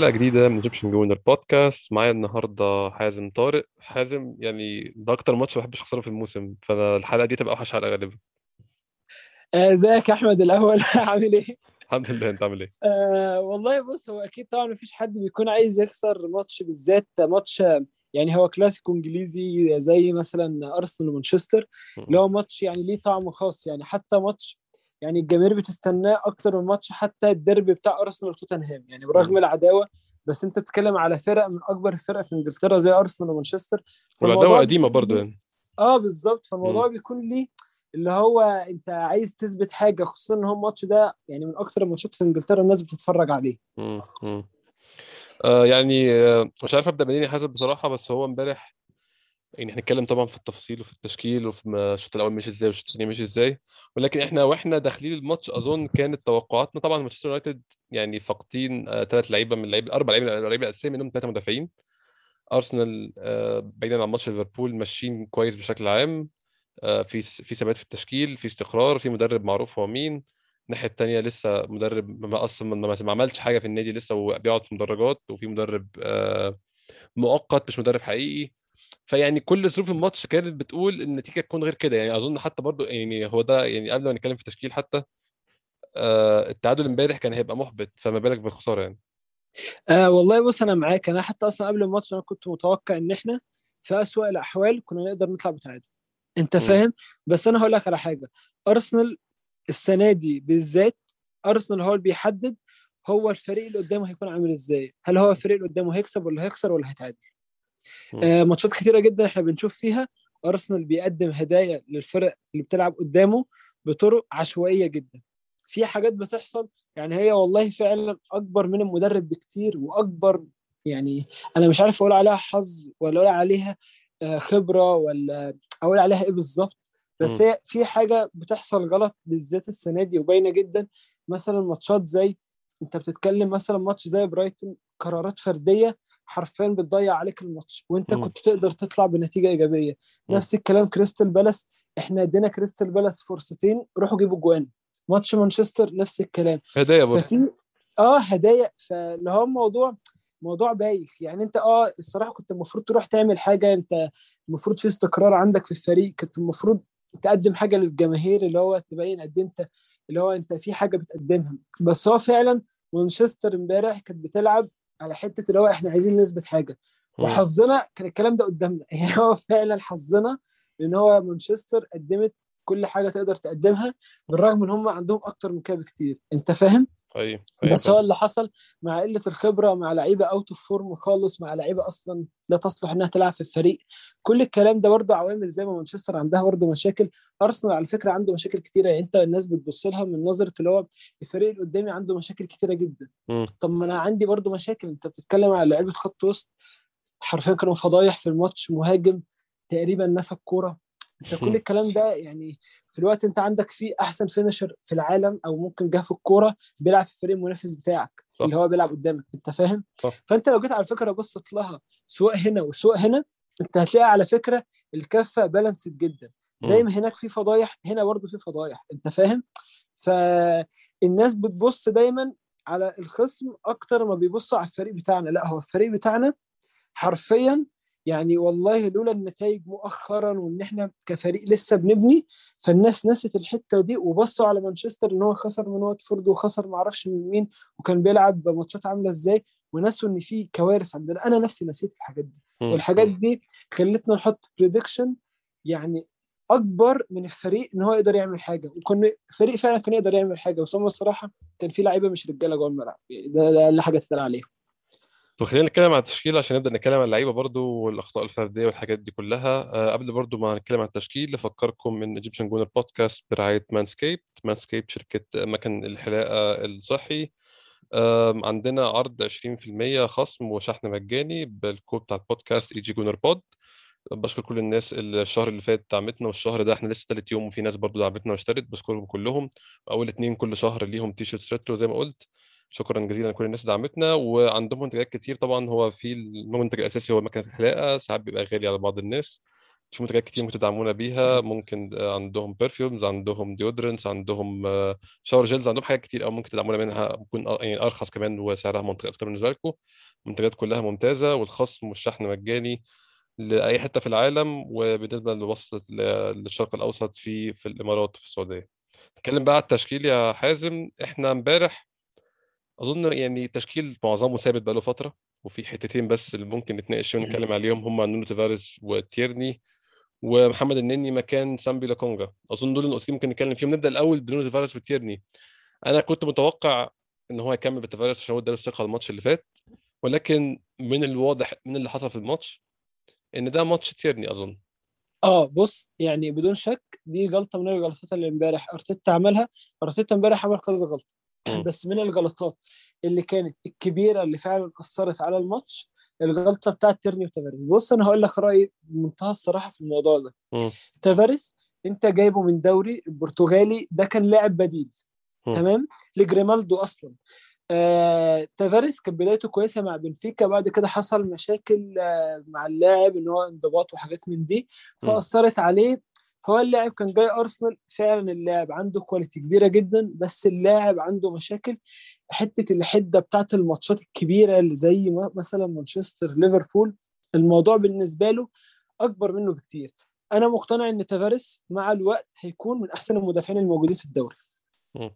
حلقة جديدة من Egyptian Gooner بودكاست معايا النهاردة حازم طارق. حازم يعني ده أكتر ماتش ما بحبش أخسره في الموسم فأنا الحلقة دي تبقى أوحش حلقة غالبا. آه، إزيك يا أحمد الأول؟ عامل إيه؟ الحمد لله أنت عامل إيه؟ آه والله بص هو أكيد طبعا مفيش حد بيكون عايز يخسر ماتش بالذات ماتش يعني هو كلاسيكو إنجليزي زي مثلا أرسنال ومانشستر اللي هو ماتش يعني ليه طعم خاص. يعني حتى ماتش يعني الجماهير بتستناه أكتر من ماتش حتى الديربي بتاع أرسنال وتوتنهام. يعني برغم العداوة بس أنت بتتكلم على فرق من أكبر الفرق في إنجلترا زي أرسنال ومانشستر. والعداوة قديمة برضه يعني. آه بالظبط. فالموضوع بيكون ليه اللي هو أنت عايز تثبت حاجة خصوصا إن هو الماتش ده يعني من أكتر الماتشات في إنجلترا الناس بتتفرج عليه. مم. مم. آه يعني آه مش عارف أبدأ منين حازم بصراحة بس هو إمبارح يعني هنتكلم طبعا في التفاصيل وفي التشكيل وفي الشوط الأول ماشي إزاي والشوط الثاني ماشي إزاي ولكن إحنا وإحنا داخلين الماتش أظن كانت توقعاتنا طبعا مانشستر يونايتد يعني فاقدين ثلاث لعيبة من اللعيبة أربع لعيبة اللعيبه الاساسيه منهم ثلاثة مدافعين. أرسنال آه بعيدا عن ماتش ليفربول ماشيين كويس بشكل عام آه في في ثبات في التشكيل في استقرار في مدرب معروف هو مين. الناحية الثانية لسه مدرب ما أصلا ما عملش حاجة في النادي لسه وبيقعد في مدرجات وفي مدرب آه مؤقت مش مدرب حقيقي. فيعني كل ظروف الماتش كانت بتقول النتيجة تكون غير كده. يعني أظن حتى برضو يعني هو ده يعني قبل ما نتكلم في التشكيل حتى آه التعادل امبارح كان هيبقى محبط فما بالك بالخسارة يعني. آه والله بص أنا معاك. أنا حتى أصلا قبل الماتش أنا كنت متوقع إن إحنا في أسوأ الأحوال كنا نقدر نطلع بتعادل. أنت م. فاهم؟ بس أنا هقول لك على حاجة. أرسنال السنة دي بالذات أرسنال هو اللي بيحدد هو الفريق اللي قدامه هيكون عامل إزاي. هل هو الفريق اللي قدامه هيكسب ولا هيخسر ولا هيتعادل. آه ماتشات كتيرة جدا إحنا بنشوف فيها. أرسنال بيقدم هدايا للفرق اللي بتلعب قدامه بطرق عشوائية جدا. في حاجات بتحصل يعني هي والله فعلا أكبر من المدرب بكتير وأكبر يعني أنا مش عارف أقول عليها حظ ولا أقول عليها آه، خبرة ولا أقول عليها إيه بالظبط. بس. هي في حاجة بتحصل غلط بالذات السنة دي وباينة جدا. مثلا ماتشات زي أنت بتتكلم مثلا ماتش زي برايتون قرارات فردية حرفيا بتضيع عليك الماتش وانت. كنت تقدر تطلع بنتيجة إيجابية. نفس الكلام كريستال بالاس إحنا إدينا كريستال بالاس فرصتين روحوا جيبوا جوان. ماتش مانشستر نفس الكلام. هدايا برضه. ففي آه هدايا. فاللي هو الموضوع موضوع بايخ. يعني أنت آه الصراحة كنت المفروض تروح تعمل حاجة. أنت المفروض في استقرار عندك في الفريق. كنت المفروض تقدم حاجة للجماهير اللي هو تبين قد إيه أنت اللي هو أنت في حاجة بتقدمها. بس هو فعلا مانشستر امبارح كانت بتلعب على حتة اللي هو إحنا عايزين نثبت حاجة. وحظنا كان الكلام ده قدامنا. يعني هو فعلا حظنا إن هو مانشستر قدمت كل حاجة تقدر تقدمها بالرغم إن هم عندهم أكتر من كده بكتير. أنت فاهم؟ أيوه أيوه بس هو. اللي حصل مع قلة الخبرة مع لعيبة out of form خالص مع لعيبة أصلا لا تصلح إنها تلعب في الفريق. كل الكلام ده برضه عوامل زي ما مانشستر عندها برضه مشاكل. أرسنال على فكرة عنده مشاكل كتيرة. يعني أنت الناس بتبص لها من نظرة اللي هو الفريق اللي قدامي عنده مشاكل كتيرة جدا. م. طب ما أنا عندي برضه مشاكل. أنت بتتكلم على لعيبة خط وسط حرفيا كانوا فضايح في الماتش مهاجم تقريبا نسى الكورة. انت كل الكلام ده يعني في الوقت انت عندك فيه احسن فينشر في العالم أو ممكن جه في الكوره بيلعب في الفريق المنافس بتاعك صح. اللي هو بيلعب قدامك انت فاهم صح. فانت لو جيت على فكرة بصت لها سواء هنا وسواء هنا انت هتلاقي على فكرة الكفة بالانسد جدا زي. ما هناك في فضايح هنا برضه في فضايح انت فاهم فالناس بتبص دايما على الخصم أكتر ما بيبصوا على الفريق بتاعنا لا هو الفريق بتاعنا حرفيا يعني والله لولا النتائج مؤخرا وإن إحنا كفريق لسه بنبني فالناس نست الحتة دي وبصوا على مانشستر إن هو خسر من واتفورد وخسر ما أعرفش من مين وكان بيلعب ماتشات عاملة إزاي ونسوا إن في كوارث عندنا أنا نفسي نسيت الحاجات دي. والحاجات. دي خلتنا نحط بريدكشن يعني أكبر من الفريق إن هو يقدر يعمل حاجة وكنا الفريق فعلا كان يقدر يعمل حاجة بس هم الصراحة كان في لعيبة مش رجالة جوه الملعب يعني ده ده حاجة تتقال عليهم طب خلينا نتكلم عن التشكيل عشان نبدا نتكلم عن اللعيبة برضو والأخطاء الفردية والحاجات دي كلها. أه قبل برضو ما نتكلم عن التشكيل افكركم من Egyptian Gooner بودكاست برعاية Manscaped Manscaped شركة مكن الحلاقة الصحي. آم، عندنا عرض 20% خصم وشحن مجاني بالكود بتاع البودكاست EG Gooner Pod بشكر كل الناس اللي الشهر اللي فات دعمتنا والشهر ده إحنا لسه تالت يوم وفي ناس برضو دعمتنا واشترت. بشكرهم كلهم. أول اتنين كل شهر ليهم تي شيرت retro زي ما قلت. شكرا جزيلا لكل الناس اللي دعمتنا وعندهم منتجات كتير. طبعا هو في المنتج الأساسي هو مكنة الحلاقه ساعات بيبقى غالي على بعض الناس. في منتجات كتير ممكن تدعمونا بيها. ممكن آه، عندهم perfumes عندهم deodorants عندهم shower gels عندهم حاجات كتير قوي ممكن تدعمونا منها. ممكن يعني أرخص كمان وسعرها منطقي أكتر بالنسبة لكم. المنتجات كلها ممتازة والخصم والشحن مجاني لأي حتة في العالم وبالنسبة لوصل للشرق الأوسط في في الإمارات وفي السعودية. نتكلم بقى على التشكيل يا حازم. إحنا امبارح أظن يعني تشكيل معظمه ثابت بقاله فترة وفي حتتين بس اللي ممكن نتناقش فيهم ونتكلم عليهم هم نونو تيفاريز وتيرني ومحمد النني مكان سامبي لاكونجا. أظن دول النقطتين ممكن نتكلم فيهم. نبدأ الأول بنونو تيفاريز وتيرني. أنا كنت متوقع إن هو يكمل بتيفاريز عشان هو اداله الثقه الماتش اللي فات ولكن من الواضح من اللي حصل في الماتش إن ده ماتش تيرني أظن. آه بص يعني بدون شك دي غلطة من الغلطات اللي امبارح أرتيتا عملها. أرتيتا امبارح عمل كذا غلطة. بس من الغلطات اللي كانت الكبيرة اللي فعلا أثرت على الماتش الغلطة بتاعت تيرني وتافاريز بص أنا هقول لك رأيي بمنتهى الصراحة في الموضوع ده. تافاريز أنت جايبه من دوري البرتغالي ده كان لاعب بديل. تمام؟ لجريمالدو أصلا. آه، تافاريز كانت بدايته كويسة مع بنفيكا بعد كده حصل مشاكل آه، مع اللاعب إن هو انضباط وحاجات من دي فأثرت عليه فهو اللاعب كان جاي أرسنال فعلا اللاعب عنده quality كبيرة جدا بس اللاعب عنده مشاكل حتة الحدة بتاعت الماتشات الكبيرة اللي زي مثلا مانشستر ليفربول. الموضوع بالنسبة له أكبر منه بكتير. أنا مقتنع إن تافاريز مع الوقت هيكون من أحسن المدافعين الموجودين في الدوري.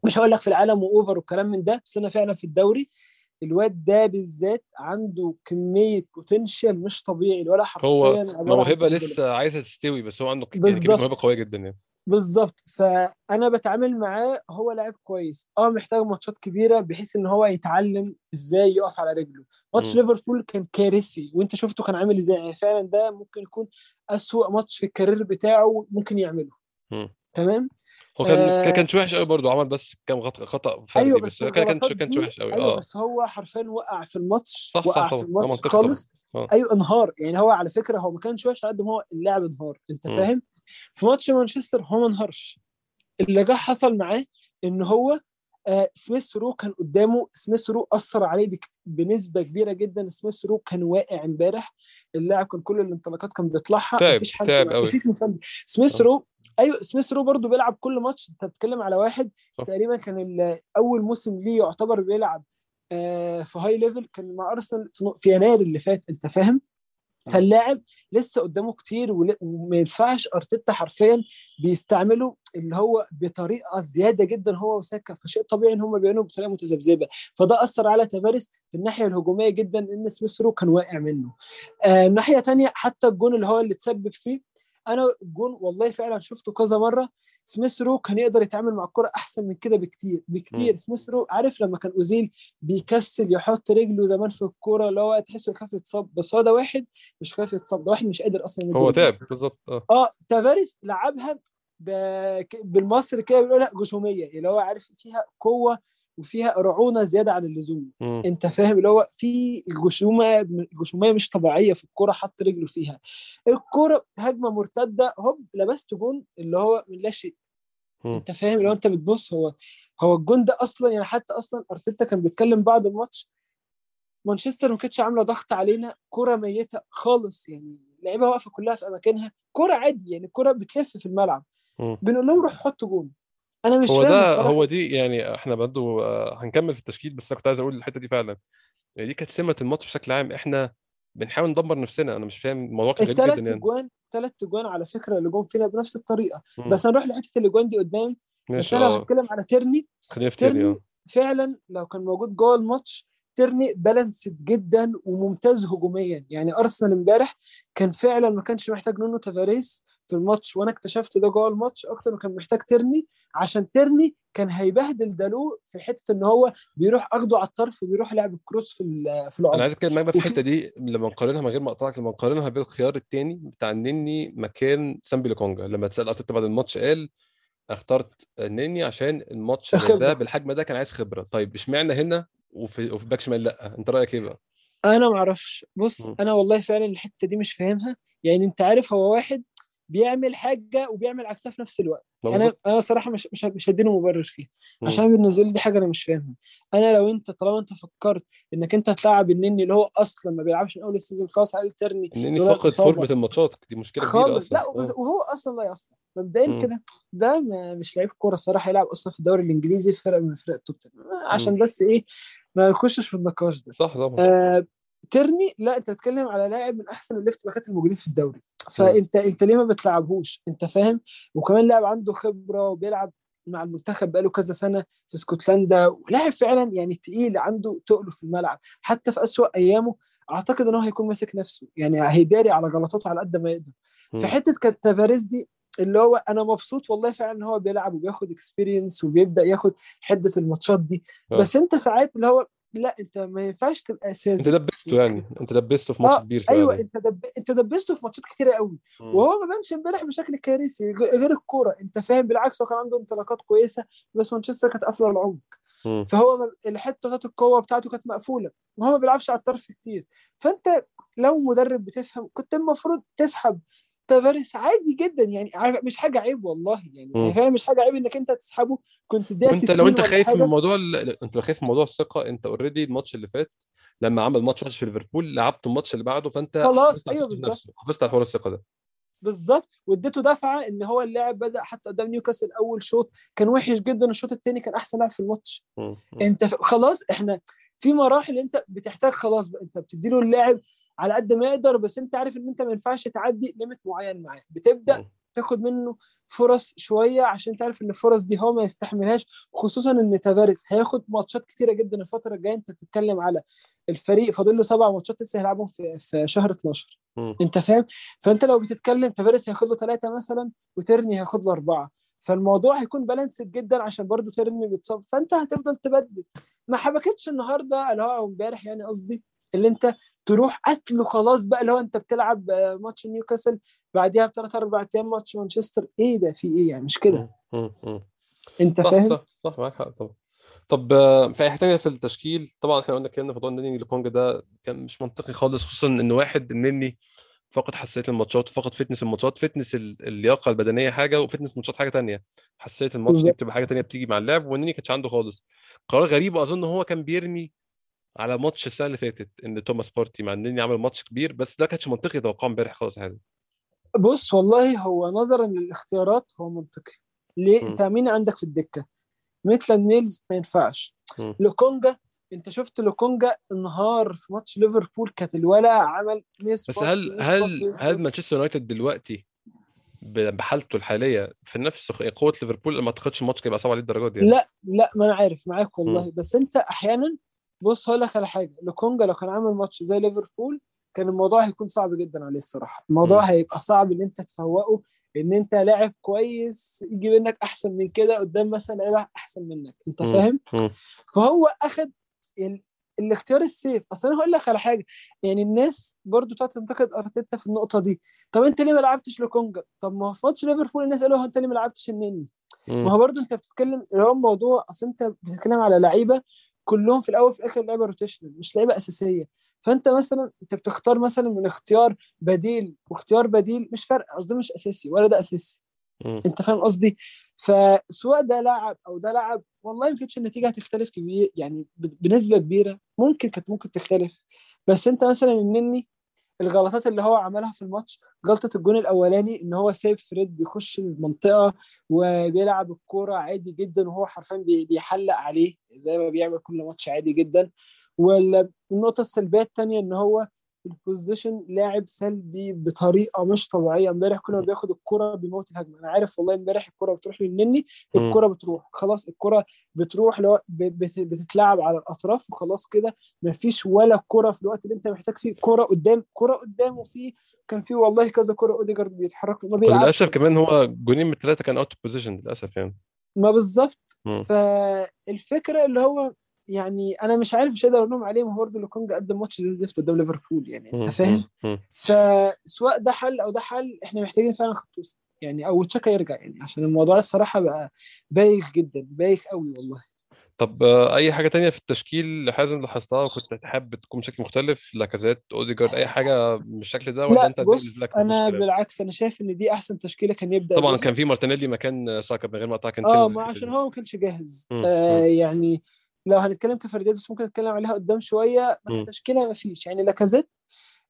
مش هقول لك في العالم و over والكلام من ده بس أنا فعلا في الدوري الواد ده بالذات عنده كمية potential مش طبيعي الولا حرفيا هو موهبة. لسه عايزة تستوي بس هو عنده يعني. موهبة قوية جدا يعني بالظبط فأنا بتعامل معاه هو لاعب كويس آه محتاج ماتشات كبيرة بحيث إن هو يتعلم إزاي يقف على رجله ماتش. ليفربول كان كارثي وأنت شفته كان عامل إزاي يعني فعلا ده ممكن يكون أسوأ ماتش في ال career بتاعه ممكن يعمله مم. تمام هو كان آه. كان كانش وحش قوي برضه عمل بس كام خطأ فردي أيوه بس بس كان كانش وحش قوي أيوه آه بس هو حرفيا وقع في الماتش صح وقع صح في الماتش خالص آه أيوه انهار يعني هو على فكرة هو ما كانش وحش قد ما هو اللاعب انهار أنت مم. فاهم في ماتش مانشستر هو ما انهارش اللي جه حصل معاه إن هو آه سميث رو كان قدامه سميث رو أثر عليه بك- بنسبة كبيرة جدا سميث رو كان واقع امبارح اللاعب كان كل الانطلاقات كان بيطلعها مفيش حد قوي. مفيش سميث آه. رو أيوه سميث رو برضو بيلعب كل ماتش. أنت بتتكلم على واحد صح. تقريبا كان أول موسم ليه يعتبر بيلعب آه في high level كان مع أرسنال في يناير اللي فات أنت فاهم؟ فاللاعب لسه قدامه كتير وما ينفعش أرتيتا حرفيا بيستعمله اللي هو بطريقة زيادة جدا هو وساكا. فشيء طبيعي إن هم بيعملوا بطريقة متذبذبة. فده أثر على تافاريس في الناحية الهجومية جدا إن سميث رو كان واقع منه. آه الناحية تانية حتى الجون اللي هو اللي تسبب فيه أنا الجون والله فعلا شفته كذا مرة. سميث رو كان يقدر يتعامل مع الكرة أحسن من كده بكتير بكتير. سميث رو عارف لما كان أوزيل بيكسل يحط رجله زمان في الكوره اللي هو تحسه يخاف يتصاب. بس هو ده واحد مش خايف يتصاب ده واحد مش قادر أصلا هو. تعب بالظبط. آه. آه تافاريس لعبها بالمصري كده بيقولها جشوميه اللي هو عارف فيها قوة وفيها رعونة زيادة عن اللزوم مم. انت فاهم اللي هو في جشومه جشوميه مش طبيعية في الكورة حط رجله فيها الكورة هجمة مرتدة هوب لبست جون اللي هو من لا شيء. انت فاهم لو انت بتبص هو هو الجون ده أصلا يعني حتى أصلا أرتيتا كان بيتكلم بعد الماتش مانشستر ما كانتش عاملة ضغط علينا كره ميتة خالص يعني اللعيبه واقفة كلها في أماكنها كره عادي يعني الكره بتلف في الملعب. بنقول لهم روحوا حطوا جون أنا مش هو فاهم ده الصراحة. هو دي يعني إحنا برضه آه، هنكمل في التشكيل بس أنا كنت عايز أقول الحتة دي فعلا. يعني دي كانت سمة الماتش بشكل عام. إحنا بنحاول ندمر نفسنا. أنا مش فاهم الموضوع كان غريب الثلاث جدا يعني. اجوان ثلاث اجوان على فكرة اللي جون فينا بنفس الطريقة. مم. بس هنروح لحتة الاجوان دي قدام. بس ماشي أنا آه. هتكلم على تيرني. خلينا في تيرني تيرني آه. فعلا لو كان موجود جوه الماتش تيرني balanced جدا وممتاز هجوميا. يعني أرسنال امبارح كان فعلا ما كانش محتاج نونو تافاريس. في الماتش وأنا اكتشفت ده جوه الماتش أكتر ما كان محتاج تيرني عشان تيرني كان هيبهدل دالو في حتة إن هو بيروح أخده على الطرف وبيروح لعب ال cross في في أنا العمق عايز أتكلم معاك في الحتة دي لما نقارنها من غير ما اقطعك لما نقارنها بالخيار الثاني بتاع النني مكان سامبي لوكونجا لما اتسأل أرتيتا بعد الماتش قال اخترت النني عشان الماتش ده. بالحجم ده كان عايز خبرة طيب اشمعنى هنا وفي وفي back شمال لأ أنت رأيك إيه بقى؟ أنا ما أعرفش بص مم. أنا والله فعلا الحتة دي مش فاهمها يعني أنت عارف هو واحد بيعمل حاجة وبيعمل عكسها في نفس الوقت. أنا أنا صراحة مش مش مش هديله مبرر فيها. عشان بالنسبة لي دي حاجة أنا مش فاهمها. أنا لو أنت طالما أنت فكرت إنك أنت هتلاعب النني اللي هو أصلا ما بيلعبش من أول ال season خلاص عليه ترني لولا فاقد. فورمة الماتشات دي مشكلة كبيرة أصلا. لا آه. وهو أصلا لا أصلا. مبدئيا. كده ده مش لعيب كورة الصراحة يلعب أصلا في الدوري الإنجليزي في فرقه من فرق ال top 10 عشان بس إيه ما يخشش في النقاش ده. صح طبعا. آه ترني لا أنت تتكلم على لاعب من أحسن ال left باكات الموجودين في الدوري. فانت انت ليه ما بتلعبهوش؟ انت فاهم؟ وكمان لاعب عنده خبرة وبيلعب مع المنتخب بقاله كذا سنة في اسكتلندا ولاعب فعلا يعني تقيل عنده تقله في الملعب. حتى في أسوأ أيامه أعتقد إن هو هيكون ماسك نفسه. يعني هيداري على غلطاته على قد ما يقدر. في. حتة كانت تافاريس دي اللي هو أنا مبسوط والله فعلا إن هو بيلعب وبياخد experience وبيبدأ ياخد حده الماتشات دي. آه. بس أنت ساعات اللي هو لا أنت ما ينفعش تبقى أنت اساسي دبسته يعني. أنت دبسته في ماتش آه كبير شوية أيوه. أنت دب... أنت دبسته في ماتشات كتيرة قوي. وهو ما بانش امبارح بشكل كارثي غير الكورة. أنت فاهم بالعكس هو كان عنده انطلاقات كويسة بس مانشستر كانت قافلة العمق. فهو ما- الحتة بتاعت القوة بتاعته كانت مقفولة. وهو ما بيلعبش على الطرف كتير. فأنت لو مدرب بتفهم كنت المفروض تسحب تافاريس عادي جدا يعني عارف- مش حاجة عيب والله يعني مم. فعلا مش حاجة عيب إنك أنت تسحبه كنت وانت 60 لو أنت خايف من موضوع ال... أنت لو خايف من موضوع الثقة أنت already الماتش اللي فات لما عمل ماتش وحش في ليفربول لعبته الماتش اللي بعده فأنت خلاص، ثقته بالظبط. حافظت على حوار الثقة ده بالظبط واديته دفعة إن هو اللاعب بدأ حتى قدام نيوكاسل أول شوط كان وحش جدا الشوط الثاني كان أحسن لاعب في الماتش. أنت. خلاص إحنا في مراحل أنت بتحتاج خلاص بقى أنت بتديله اللاعب على قد ما يقدر بس انت عارف ان انت ما ينفعش تعدي limit معين معاه. بتبدأ. تاخد منه فرص شوية عشان تعرف إن الفرص دي هو ما يستحملهاش خصوصا إن تافاريس هياخد ماتشات كتيرة جدا الفترة الجاية. أنت بتتكلم على الفريق فاضل له سبع ماتشات لسه هيلعبهم في في شهر 12 مم. أنت فاهم؟ فأنت لو بتتكلم تافاريس هياخد له ثلاثة مثلا وترني هياخد له أربعة. فالموضوع هيكون بالانسد جدا عشان برضه ترني بيتصاب. فأنت هتفضل تبدل. ما حبكتش النهارده اللي هو امبارح يعني قصدي. اللي انت تروح قتله خلاص بقى اللي هو انت بتلعب آه، ماتش نيوكاسل بعديها بثلاث أربع أيام ماتش مانشستر. إيه ده؟ في إيه يعني؟ مش كده. انت صح فاهم؟ صح صح معاك حق طبعا. طب آه، في أي حاجة تانيه في التشكيل؟ طبعا إحنا قلنا اتكلمنا في موضوع النني لوكونجا ده كان مش منطقي خالص خصوصا إن واحد النني فقد حساسية الماتشات فقد fitness الماتشات fitness ال- اللياقة البدنية حاجة و fitness الماتشات حاجة تانية. حساسية الماتش دي. بتبقى حاجة تانية بتيجي مع اللعب والنني كانش عنده خالص. قرار غريب وأظن هو كان بيرمي على ماتش السنة اللي فاتت إن توماس بارتي مع النني عمل ماتش كبير بس ده كانش منطقي توقعه امبارح خالص حازم بص والله هو نظرا للاختيارات هو منطقي ليه مم. انت مين عندك في الدكة ميتلاند نيلز ما ينفعش. لوكونجا أنت شفت لوكونجا انهار في ماتش ليفربول كانت الولا عمل ميس بس هل هل ميس هل. مانشستر يونايتد دلوقتي بحالته الحالية في نفس قوة ليفربول ما أعتقدش الماتش كان يبقى صعب عليه الدرجات دي يعني. لا لا ما أنا عارف معاك والله مم. بس أنت أحيانا بص هقول لك على حاجة. لوكونجا لو كان عامل ماتش زي ليفربول كان الموضوع هيكون صعب جدا عليه الصراحة. الموضوع مم. هيبقى صعب إن أنت تفوقه إن أنت لاعب كويس يجي منك أحسن من كده قدام مثلا لعيبة أحسن منك. أنت. فاهم. فهو أخد ال... الاختيار ال safe. أصل أنا هقول لك على حاجة. يعني الناس برضو تقعد تنتقد أرتيتا في النقطة دي. طب أنت ليه ما لعبتش لوكونجا؟ طب ما في ماتش ليفربول الناس قالوا أنت ليه ما لعبتش النني؟ ما. هو برضو أنت بتتكلم اللي هو الموضوع أصل أنت بتتكلم على لعيبة كلهم في الأول وفي الآخر لعيبه rotational مش لعيبه أساسية. فأنت مثلا أنت بتختار مثلا من اختيار بديل واختيار بديل مش فرق قصدي مش أساسي ولا ده أساسي. مم. أنت فاهم قصدي؟ فسواء ده لاعب أو ده لاعب والله ما كانتش النتيجة هتختلف كبير يعني بنسبة كبيرة ممكن كانت ممكن تختلف. بس أنت مثلا النني الغلطات اللي هو عملها في الماتش غلطة الجون الأولاني إن هو سايب فريد بيخش المنطقة وبيلعب الكورة عادي جدا وهو حرفيا بي- بيحلق عليه زي ما بيعمل كل ماتش عادي جدا. والنقطة السلبية التانية إن هو ال position لاعب سلبي بطريقة مش طبيعية. امبارح كل ما بياخد الكرة بيموت الهجمة. أنا عارف والله امبارح الكرة بتروح للنني مم. الكرة بتروح. خلاص الكرة بتروح لو بتتلعب على الأطراف وخلاص كده. مفيش ولا كرة في الوقت اللي أنت محتاج فيه. كرة قدام كرة قدام. وفي كان في والله كذا كرة أوديجارد بيتحرك. ما بيلعبش. وللأسف كمان هو جونين من الثلاثه كان out position للأسف يعني. ما بالظبط. مم. فالفكرة اللي هو يعني أنا مش عارف مش هقدر الوم عليه ما هو برضه لوكونجا قدم ماتش زي الزفت قدام ليفربول يعني أنت. فاهم. فسواء ده حل أو ده حل إحنا محتاجين فعلا خط وسط يعني أو تشاكا يرجع يعني عشان الموضوع الصراحة بقى بايخ جدا بايخ قوي والله. طب آه، أي حاجة تانية في التشكيل حازم لاحظتها وكنت تحب تكون بشكل مختلف؟ لاكازيت أوديجارد أي حاجة بالشكل ده ولا لا أنت بص أنا بالعكس أنا شايف إن دي أحسن تشكيلة كان يبدأ طبعا بيها. كان في مارتينيلي مكان ساكا من غير ما اقطع آه ما عشان هو ما كانش جاهز. آه يعني لو هنتكلم كفرديات بس ممكن نتكلم عليها قدام شوية كتشكيلة ما فيش. يعني لاكازيت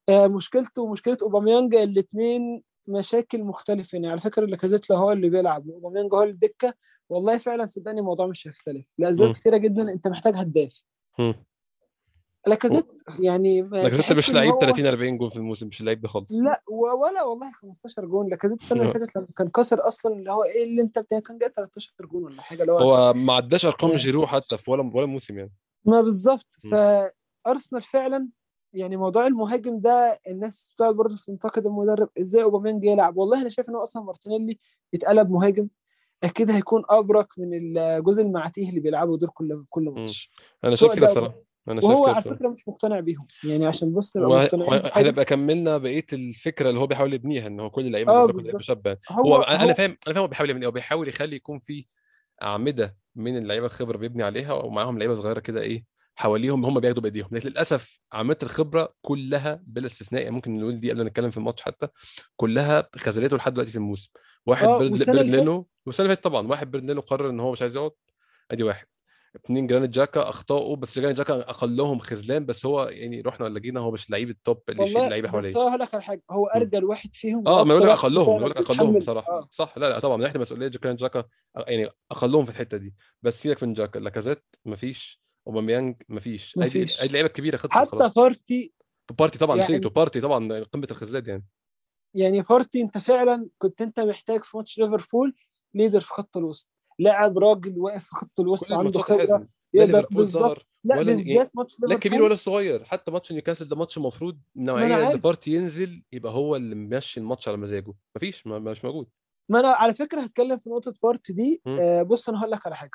آه مشكلته ومشكله أوباميانج الاثنين مشاكل مختلفة. يعني على فكرة لاكازيت لو هو اللي بيلعب واوباميانج هو اللي عالدكة. والله فعلا صدقني الموضوع مش هيختلف. لأسباب مم، كتيرة جدا أنت محتاج هداف. لاكازيت يعني لاكازيت مش لعيب هو 30 40 جول في الموسم مش اللعيب ده خالص. لا ولا والله 15 جون لاكازيت السنة اللي فاتت لما كان كسر أصلا اللي هو إيه اللي أنت بتاع كان جايب 13 جون ولا حاجة اللي هو هو ما عداش أرقام جيرو حتى في ولا ولا موسم يعني. ما بالظبط. فأرسنال فعلا يعني موضوع المهاجم ده الناس بتقعد برضه تنتقد المدرب إزاي أوباميانج يلعب. والله أنا شايف إن هو أصلا مارتينيلي يتقلب مهاجم أكيد هيكون أبرك من الجوز المعاتيه اللي بيلعبوا دول كل كل. ماتش. أنا شايف كده ده بصراحة. أنا وهو على فكرة مش مقتنع بيهم. يعني عشان بص نبقى مقتنعين بحاجه وهنبقى كملنا بقية الفكرة اللي هو بيحاول يبنيها إن هو كل اللعيبة شابة. يعني. هو هو أنا هو فاهم أنا فاهم هو بيحاول إيه هو بيحاول يخلي يكون في أعمدة من اللعيبة الخبرة بيبني عليها ومعاهم لعيبة صغيرة كده إيه حواليهم هم بياخدوا بإيديهم. لكن للأسف اعمده الخبرة كلها بلا استثناء يعني ممكن نقول دي قبل ما نتكلم في الماتش حتى كلها خذلته لحد دلوقتي في الموسم. واحد آه برضه السنة اللي فاتت طبعا واحد برا لينو قرر إن هو مش عايز يقعد أدي واحد. اتنين جرانيت جاكا اخطائه بس جرانيت جاكا أقلهم خذلان بس هو يعني رحنا ولا جينا هو مش اللعيب ال top اللي يشيل اللعيبه بس حواليه. هو هقول لك على حاجة هو. أرجل واحد فيهم آه ما يقول وأكتر لك واحد أقلهم فعلا يقول لك أقلهم بصراحة. آه. صح لا لا طبعا من ناحية مسؤوليه جرانيت جاكا يعني أقلهم في الحتة دي. بس سيبك من جاكا لاكازيت مفيش أوباميانج مفيش. مفيش. اللعيبه الكبيره خلصت حتى خلاص. بارتي بارتي طبعا نسيته يعني بارتي طبعا قمة الخذلان يعني. يعني بارتي أنت فعلا كنت أنت محتاج في ماتش ليفربول leader في خط الوسط. لاعب راجل واقف في خط الوسط عنده خبرة يقدر بالظبط. لا ولا يعني بالذات ماتش لا الكبير ولا الصغير حتى ماتش نيوكاسل ده ماتش المفروض ما أنا النوعيه اللي عارف. بارتي ينزل يبقى هو اللي ماشي الماتش على مزاجه. مفيش ما مش موجود. ما أنا على فكرة هتكلم في نقطة بارتي دي. آه بص أنا هقول لك على حاجة.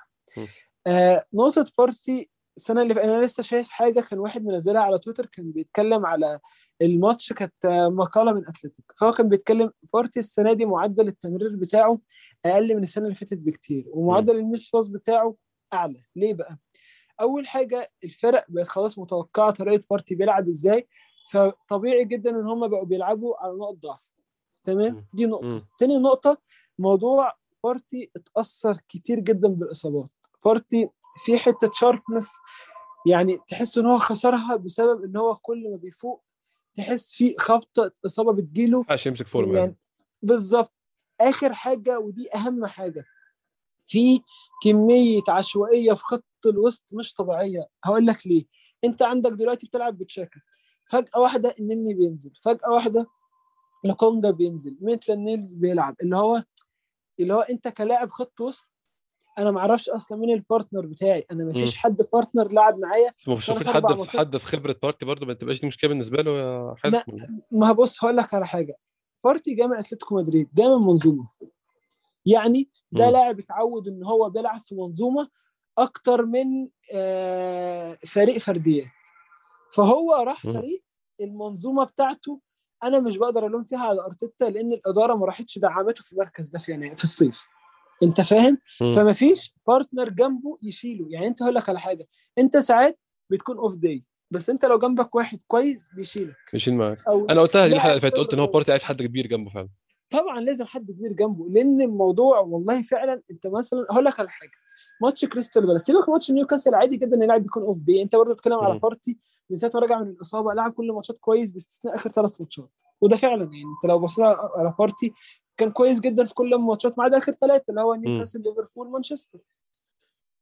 آه نقطة بارتي السنة اللي. أنا لسه شايف حاجة كان واحد منزلها على تويتر كان بيتكلم على الماتش كانت آه، مقالة من أتلتيك فهو كان بيتكلم بارتي السنة دي معدل التمرير بتاعه أقل من السنة اللي فاتت بكتير ومعدل ال miss pass بتاعه أعلى. ليه بقى؟ أول حاجة الفرق بقت خلاص متوقعة طريقة بارتي بيلعب إزاي فطبيعي جدا إن هم بقوا بيلعبوا على نقط ضعف. تمام. دي نقطة. تاني نقطة موضوع بارتي اتأثر كتير جدا بالإصابات. بارتي في حتة sharpness يعني تحس إن هو خسرها بسبب إن هو كل ما بيفوق تحس في خبطة إصابة بتجيله. ملحقش يمسك فورمه يعني. يعني بالظبط. آخر حاجة ودي أهم حاجة. في كمية عشوائية في خط الوسط مش طبيعية. هقول لك ليه. أنت عندك دلوقتي بتلعب بتشاكا فجأة واحدة النني بينزل. فجأة واحدة لوكونجا بينزل. ميتلاند نيلز بيلعب. اللي هو اللي هو أنت كلاعب خط وسط أنا ما أعرفش أصلا مين ال partner بتاعي. أنا ما فيش. حد partner لعب معايا. مش المفروض حد في حد في خبرة بارتي برضه ما تبقاش دي مشكلة بالنسبة له يا حازم. ما ما بص هقول لك على حاجة. بارتي جاي من أتلتيكو مدريد جاي من منظومة. يعني ده. لاعب اتعود إن هو بيلعب في منظومة أكتر من آه، فريق فرديات. فهو راح. فريق المنظومة بتاعته أنا مش بقدر ألوم فيها على أرتيتا لأن الإدارة ما راحتش دعمته في المركز ده في يعني في الصيف. أنت فاهم. فما فيش partner جنبه يشيله. يعني أنت هقول لك على حاجة. أنت ساعات بتكون off day بس انت لو جنبك واحد كويس بيشيلك. بيشيل معاك. أنا قلتها دي الحلقة اللي فاتت قلت إن هو. بارتي عايز حد كبير جنبه فعلا. طبعا لازم حد كبير جنبه لأن الموضوع والله فعلا أنت مثلا هقول لك على حاجة. ماتش كريستال بالاس سيبك ماتش نيوكاسل عادي جدا إن اللاعب بيكون off day أنت برضه بتتكلم على. بارتي من ساعة ما رجع من الإصابة لعب كل ماتشات كويس باستثناء آخر ثلاث ماتشات. وده فعلا يعني أنت لو على على بارتي كان كويس جدا في كل الماتشات ما عدا آخر ثلاثة اللي هو نيوكاسل ليفربول مانشستر.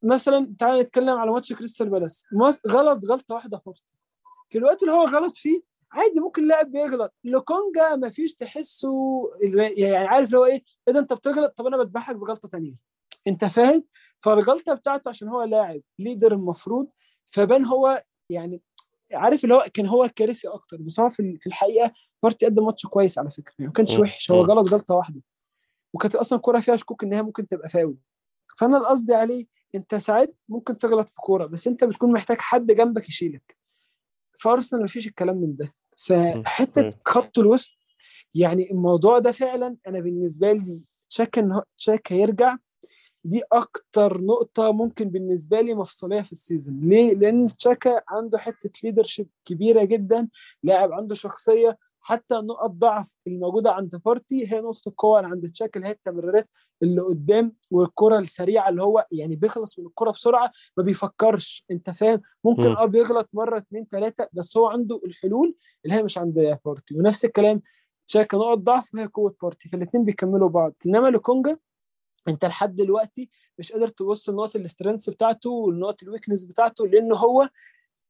مثلا تعال نتكلم على ماتش كريستال بالاس. غلط غلطة واحدة بارتي في الوقت اللي هو غلط فيه عادي ممكن لاعب بيغلط لوكونجا ما فيش تحسه يعني عارف اللي هو إيه؟ إيه ده أنت بتغلط؟ طب أنا بذبحك بغلطة ثانية أنت فاهم؟ فالغلطة بتاعته عشان هو لاعب leader المفروض. فبان هو يعني عارف اللي هو كان هو الكارثي أكتر. بس هو في الحقيقة بارتي قدم ماتش كويس على فكرة. يعني ما كانش. وحش. هو. غلط غلطة واحدة. وكانت أصلا كوره فيها شكوك إن هي ممكن تبقى فاول. فأنا القصد عليه انت ساعات ممكن تغلط في كورة بس انت بتكون محتاج حد جنبك يشيلك. في أرسنال مفيش الكلام من ده. فحتة. خط الوسط يعني الموضوع ده فعلا أنا بالنسبة لي تشاكا إن تشاكا هيرجع. دي أكتر نقطة ممكن بالنسبة لي مفصلية في ال season. ليه؟ لأن تشاكا عنده حتة leadership كبيرة جدا لاعب عنده شخصية حتى نقط ضعف الموجوده عند بارتي هي نقطة القوة اللي عند تشاكا اللي هي التمريرات اللي قدام والكرة السريعة اللي هو يعني بيخلص من الكرة بسرعة ما بيفكرش. أنت فاهم؟ ممكن مم. آه بيغلط مرة اتنين تلاتة بس هو عنده الحلول اللي هي مش عند بارتي ونفس الكلام تشاكا نقط ضعف وهي قوة بارتي فالاثنين بيكملوا بعض. إنما لوكونجا أنت لحد دلوقتي مش قادر تبص النقط ال strengths بتاعته والنقط ال weakness بتاعته لأن هو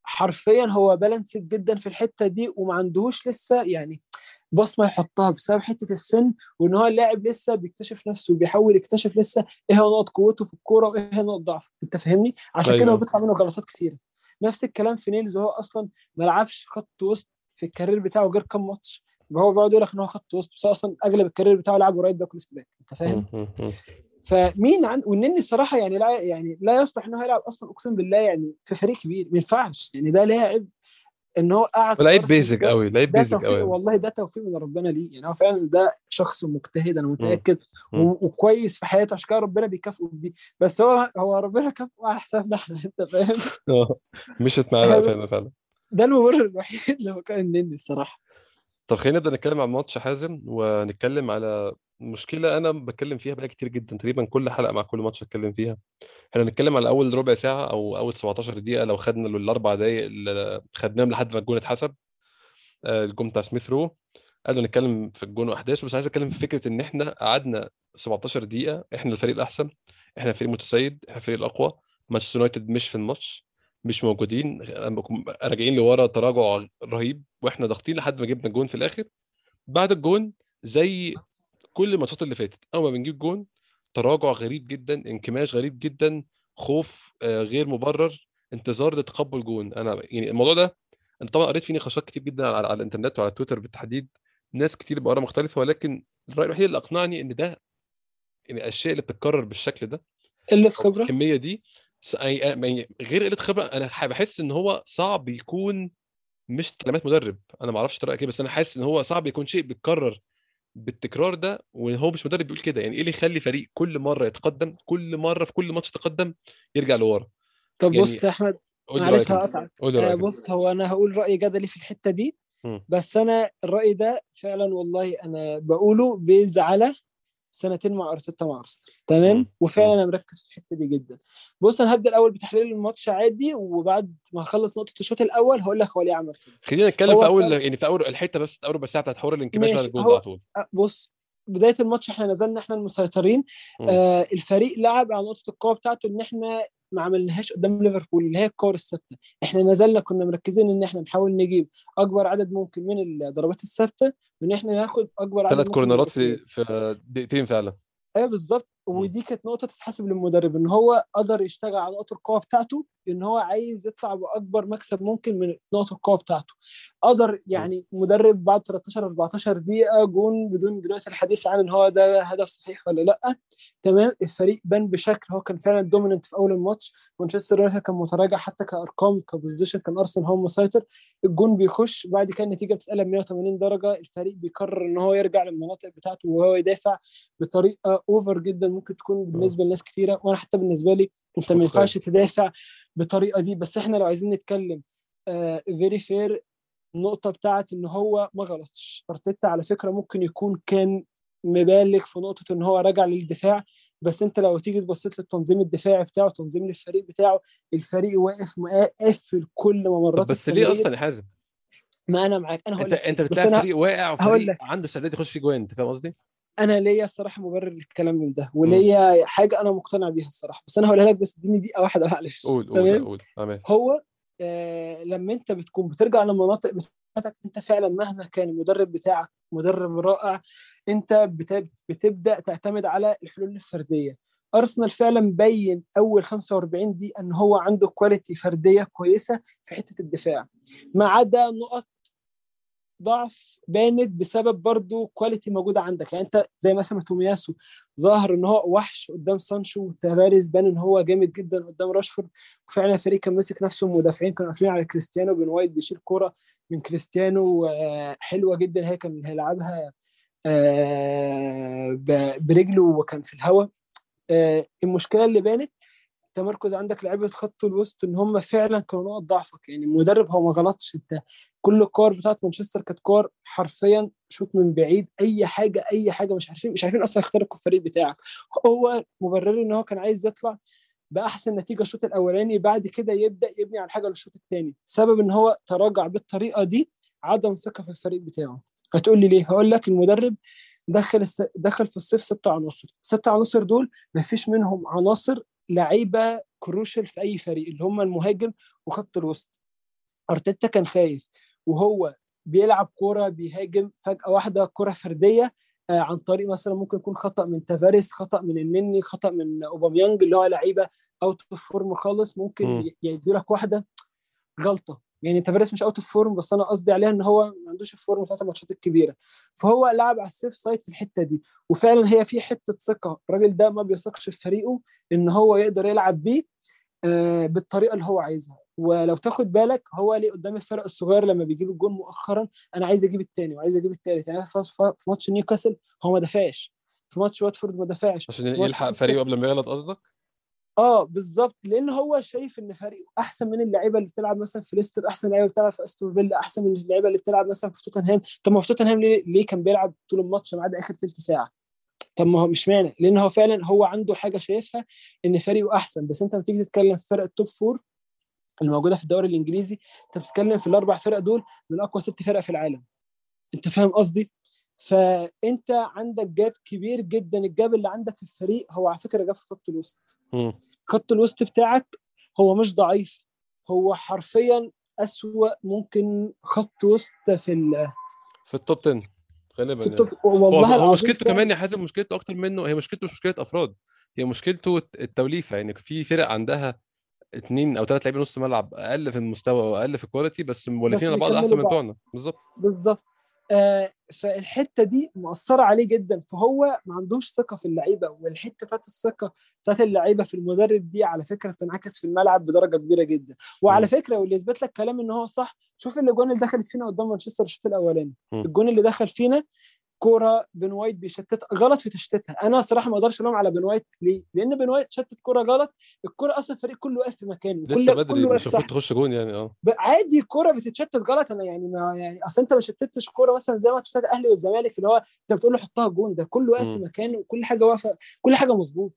حرفيا هو balanced جدا في الحتة دي وما عندهوش لسه يعني بصمة يحطها بسبب حتة السن وإن هو اللاعب لسه بيكتشف نفسه وبيحاول يكتشف لسه إيه هو نقط قوته في الكورة وإيه هي نقط ضعفه. أنت فاهمني؟ عشان أيوة. كده هو بيطلع منه غلطات كتيرة. نفس الكلام في نيلز هو أصلا ما لعبش خط وسط في ال career بتاعه غير كام ماتش. هو بيقعد يقول لك إن هو خط وسط بس أصلا أغلب ال career بتاعه لعبه right back و left back أنت فاهم. فمين عند والنني الصراحة يعني لا يعني لا يصلح إنه يلعب أصلا أقسم بالله يعني في فريق كبير ما ينفعش. يعني ده لاعب إن هو قاعد لعيب بيزك قوي لعيب بيزك قوي والله ده توفيق من ربنا ليه. يعني هو فعلا ده شخص مجتهد أنا متأكد وكويس في حياته عشان كده ربنا بيكافئه بدي. بس هو هو ربنا كافئه على حسابنا إحنا أنت فاهم؟ آه. مشت معانا فعلا فعلا. ده المبرر الوحيد لما كان النني الصراحة. طب خلينا نبدأ نتكلم عن ماتش حازم ونتكلم على مشكلة أنا بتكلم فيها بقى كتير جدا تقريبا كل حلقة مع كل ماتش اتكلم فيها. إحنا هنتكلم على أول ربع ساعة أو أول 17 دقيقة لو خدنا الأربع دقائق اللي خدناهم لحد ما الجون اتحسب. آه، الجون بتاع سميث رو. قبل نتكلم في الجون واحداثه بس عايز أتكلم في فكرة إن إحنا قعدنا 17 دقيقة إحنا الفريق الأحسن إحنا الفريق المتسيد إحنا الفريق الأقوى. مانشستر يونايتد مش في الماتش مش موجودين راجعين لورا تراجع رهيب وإحنا ضاغطين لحد ما جبنا جون في الآخر. بعد الجون زي كل الماتشات اللي فاتت أول ما بنجيب جون تراجع غريب جدا انكماش غريب جدا خوف آه، غير مبرر انتظار لتقبل جون. أنا يعني الموضوع ده أنا طبعا قريت فيه نقاشات كتير جدا على, على الإنترنت وعلى تويتر بالتحديد ناس كتير بآراء مختلفة ولكن الرأي الوحيد اللي أقنعني إن ده يعني الاشياء اللي بتتكرر بالشكل ده. قلة خبرة؟ الكمية دي س- أي- يعني غير قلة خبرة أنا بحس إن هو صعب يكون مش تعليمات مدرب. أنا ما أعرفش طريقة كده بس أنا حاسس إن هو صعب يكون شيء بيتكرر بالتكرار ده وهو مش مدرب بيقول كده يعني إيه اللي يخلي فريق كل مرة يتقدم كل مرة في كل ماتش يتقدم يرجع لورا طب يعني بص يا أحمد معلش. هقطعك آه. بص هو أنا هقول رأي جدلي في الحتة دي مم. بس أنا الرأي ده فعلا والله أنا بقوله based على سنتين مع ارتيتا مع أرسنال. تمام. وفعلا. أنا مركز في الحتة دي جدا. بص أنا هبدأ الأول بتحليل الماتش عادي وبعد ما أخلص نقطة الشوط الأول هقول لك هو ليه عمل كده. خلينا نتكلم في أول يعني في أول الحتة بس أول بس ساعة بتاعت حوار الانكماش ماشي، الجول على طول. بص بداية الماتش إحنا نزلنا إحنا المسيطرين. آه الفريق لعب على نقطة القوة بتاعته إن إحنا ما عملناهاش قدام ليفربول اللي هي الكور الثابتة إحنا نزلنا كنا مركزين إن إحنا نحاول نجيب أكبر عدد ممكن من الضربات الثابتة وإن إحنا ناخد أكبر عدد ثلاث كورنرات في. في دقيقتين فعلا إيه بالظبط ودي كانت نقطة تتحسب للمدرب إن هو قدر يشتغل على نقط القوة بتاعته إن هو عايز يطلع بأكبر مكسب ممكن من نقط القوة بتاعته. قدر يعني مدرب بعد 13 14 دقيقة جون بدون دلوقتي الحديث عن إن هو ده هدف صحيح ولا لأ. تمام الفريق بان بشكل هو كان فعلا dominant في أول الماتش. مانشستر يونايتد كان متراجع حتى كأرقام ك possession كان أرسنال هو مسيطر الجون بيخش بعد كده النتيجة بتتقلب 180 درجة. الفريق بيقرر إن هو يرجع للمناطق بتاعته وهو يدافع بطريقة over جدا ممكن تكون بالنسبة لناس كثيره وأنا حتى بالنسبة لي أنت ما ينفعش تدافع بالطريقة دي بس إحنا لو عايزين نتكلم very fair النقطة بتاعت إن هو ما غلطش أرتيتا على فكرة ممكن يكون كان مبالغ في نقطة إن هو رجع للدفاع بس أنت لو تيجي تبص للتنظيم الدفاعي بتاعه تنظيم للفريق بتاعه الفريق واقف مقفل كل ممرات طب بس ليه. أصلا يا حازم ما أنا معاك أنا هقول انت أنت أنا- فريق واقع وفريق. عنده استعداد يخش فيه جوان أنت فاهم قصدي؟ أنا ليا الصراحه مبرر للكلام من ده وليا حاجة أنا مقتنع بيها الصراحة بس أنا هقولها لك بس إديني دقيقة واحدة معلش. قول قول قول. تمام. هو آه لما أنت بتكون بترجع للمناطق بتاعتك أنت فعلا مهما كان المدرب بتاعك مدرب رائع أنت بت- بتبدأ تعتمد على الحلول الفردية. أرسنال فعلا بين أول 45 دقيقة إن هو عنده quality فردية كويسة في حتة الدفاع. ما عدا نقط ضعف بانت بسبب برضو quality موجودة عندك. يعني انت زي مثلا تومياسو ظاهر ان هو وحش قدام سانشو وتافاريز بان ان هو جامد جدا قدام راشفورد وفعلا الفريق كان ماسك نفسه المدافعين كانوا قافلين على كريستيانو بن وايت بيشيل كورة من كريستيانو آه، حلوة جدا هي كان هيلعبها آه، برجله وكان في الهواء آه المشكلة اللي بانت تمركز عندك لعيبة خط الوسط إن هم فعلا كانوا نقط ضعفك. يعني المدرب هو ما غلطش. أنت كل الكور بتاعت مانشستر كانت كور حرفيا شوط من بعيد. أي حاجة أي حاجة. مش عارفين مش عارفين أصلا يخترقوا الفريق بتاعك. هو مبرر إن هو كان عايز يطلع بأحسن نتيجة الشوط الأولاني بعد كده يبدأ يبني على حاجة للشوط الثاني سبب إن هو تراجع بالطريقة دي عدم ثقة في الفريق بتاعه. هتقول لي ليه؟ هقول لك المدرب دخل. دخل في الصيف ست عناصر. ست عناصر دول ما فيش منهم عناصر لعيبة crucial في أي فريق اللي هم المهاجم وخط الوسط. أرتيتا كان خايف وهو بيلعب كورة بيهاجم فجأة واحدة كورة فردية آه عن طريق مثلا ممكن يكون خطأ من تافاريس خطأ من النني خطأ من أوباميانج اللي هو لعيبة out of form خالص ممكن يدي لك واحدة غلطة. يعني تافاريس مش out of form بس أنا قصدي عليها إن هو ما عندوش ال form بتاعت الماتشات الكبيرة. فهو لعب على ال safe side في الحتة دي وفعلا هي في حتة ثقة. الراجل ده ما بيثقش في فريقه إن هو يقدر يلعب بيه آه بالطريقة اللي هو عايزها. ولو تاخد بالك هو ليه قدام الفرق الصغير لما بيجيب الجون مؤخرا أنا عايز أجيب الثاني وعايز أجيب الثالث يعني في ماتش نيوكاسل هو ما دافعش في ماتش واتفورد ما دافعش عشان يلحق فريقه قبل ما يغلط قصدك؟ آه بالظبط لأن هو شايف إن فريقه أحسن من اللعيبة اللي بتلعب مثلا في ليستر أحسن اللي بتلعب في أستون فيلا أحسن من اللعيبة اللي بتلعب مثلا في توتنهام. طب ما في توتنهام ليه, ليه كان بيلعب طول الماتش ما عدا آخر ثلث ساعة؟ طب ما هو مش معنى. لأن هو فعلا هو عنده حاجة شايفها إن فريقه أحسن. بس أنت لما تيجي تتكلم في فرق ال top four اللي موجودة في الدوري الإنجليزي أنت بتتكلم في الأربع فرق دول من أقوى ست فرق في العالم. أنت فاهم قصدي؟ فأنت عندك gap كبير جدا ال gap اللي عندك في الفريق هو على فكرة gap في خط الوسط. خط الوسط بتاعك هو مش ضعيف هو حرفيا أسوأ ممكن خط وسط في ال في ال top 10 غالبا في ال top يعني. والله هو, هو مشكلته كمان يا حازم مشكلته أكتر منه هي مشكلته مش مشكلة أفراد. هي مشكلته التوليفة يعني في فرق عندها اثنين أو ثلاث لاعبين نص ملعب أقل في المستوى وأقل في ال quality بس مولفين على بعض أحسن من. بتوعنا. بالظبط. بالظبط. فالحتة دي مؤثره عليه جدا فهو ما عندوش ثقة في اللعيبة والحتة بتاعت الثقة بتاعت اللعيبة في المدرب دي على فكرة بتنعكس في الملعب بدرجة كبيرة جدا وعلى. فكرة واللي يثبت لك كلام إن هو صح شوف الاجوان اللي دخلت فينا قدام مانشستر الشوط الأولاني. الجون اللي دخل فينا كورة بن وايت بيشتت غلط في تشتيتها. أنا صراحة ما أقدرش ألوم على بن وايت ليه؟ لأن بن وايت شتت كورة غلط. الكورة أصلا الفريق كله واقف في مكانه. لسه كله بدري مش المفروض تخش جون يعني آه. عادي الكوره بتتشتت غلط. أنا يعني ما يعني أصل أنت ما شتتش كورة مثلا زي ماتش بتاع الأهلي والزمالك اللي هو أنت بتقول له حطها جون. ده كله واقف في. مكانه وكل حاجة واقفه كل حاجة مظبوط.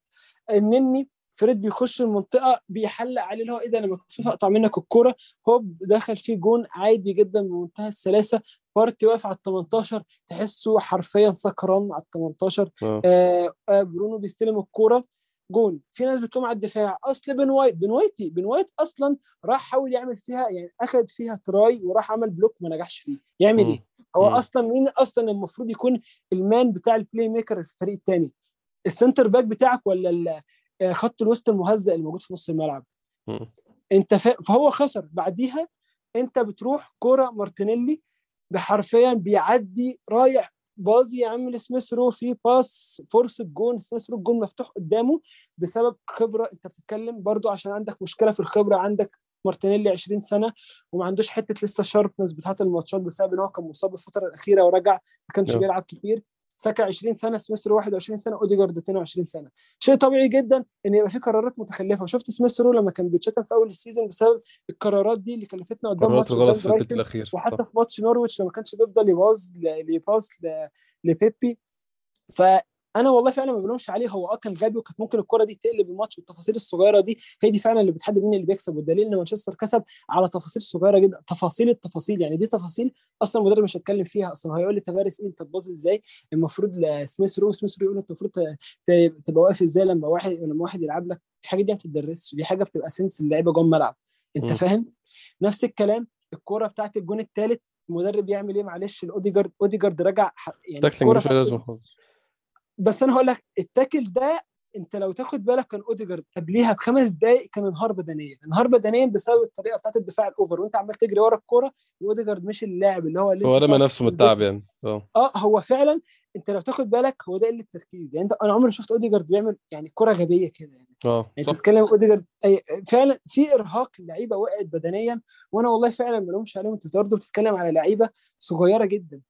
النني فريد بيخش المنطقة بيحلق عليه اللي هو إيه ده أنا مكسوف أقطع منك الكورة. هوب دخل فيه جون عادي جدا بمنتهى السلاسة. بارتي واقف على ال 18 تحسه حرفيا سكران على ال 18 آه آه آه برونو بيستلم الكورة. جون. في ناس بتقوم على الدفاع. أصل بن وايت بن وايتي بن وايت أصلا راح حاول يعمل فيها يعني اخذ فيها try وراح عمل block ما نجحش فيه. يعمل. إيه؟ هو مم. أصلا مين أصلا المفروض يكون المان بتاع ال playmaker في الفريق الثاني ال center back بتاعك ولا ال- خط الوسط المهزأ اللي موجود في نص الملعب. انت فا... فهو خسر بعديها انت بتروح كورة مارتينيلي بحرفيا بيعدي رايح باظي يعمل سميث رو في باص فرصه جون سميث رو الجون مفتوح قدامه بسبب خبرة انت بتتكلم برضو عشان عندك مشكلة في الخبرة عندك مارتينيلي 20 سنة وما عندوش حتة لسه sharpness بتاعت الماتشات بسبب إن هو كان مصاب الفترة الأخيرة ورجع ما كانش. بيلعب كتير ساكا 20 سنة سميث رو 21 سنة أوديجارد 22 سنة. شيء طبيعي جدا إن يبقى في قرارات متخلفة. وشفت سميث رو لما كان بيتشتم في أول ال season بسبب القرارات دي اللي كلفتنا قدام ماتش قدام في الاخير وحتى. في ماتش نورويتش لما كانش بيفضل يباص ل- يباص ل- فانا والله فعلا ما بلومش عليه. هو آه كان غبي وكانت ممكن الكرة دي تقلب الماتش والتفاصيل الصغيرة دي هي دي فعلا اللي بتحدد مين اللي بيكسب. والدليل إن مانشستر كسب على تفاصيل صغيرة جدا. تفاصيل التفاصيل يعني دي تفاصيل أصلا المدرب مش هيتكلم فيها أصلا. هيقول لي تفارس إيه؟ انت تباص إزاي؟ المفروض لسميث رو سميث رو يقول انت المفروض تبقى واقف إزاي لما واحد لما واحد يلعب لك؟ الحاجة دي ما بتدرسش دي حاجة بتبقى sense اللعيبة جوه الملعب أنت. فاهم؟ نفس الكلام الكوره بتاعت الجون الثالث المدرب يعمل إيه؟ معلش الأوديجارد أوديجارد رجع يعني tackling الكوره مش بتاعت لازم خالص. بس أنا هقول لك ال tackle ده أنت لو تاخد بالك كان أوديجارد قبليها بخمس دقائق كان انهار بدنيا انهار بدنيا بسبب الطريقة بتاعت الدفاع ال over وأنت عمال تجري ورا الكورة وأوديجارد مش اللاعب اللي هو اللي هو رمى نفسه من. التعب يعني. أه. آه هو فعلا أنت لو تاخد بالك هو ده قلة تركيز. يعني أنت أنا عمري ما شفت أوديجارد بيعمل يعني كرة غبية كده يعني. آه يعني صح. تتكلم أوديجارد أي- فعلا في إرهاق اللعيبه وقعت بدنيا وأنا والله فعلا ما لهمش عليهم. أنت برضه بتتكلم على لعيبة صغيرة جدا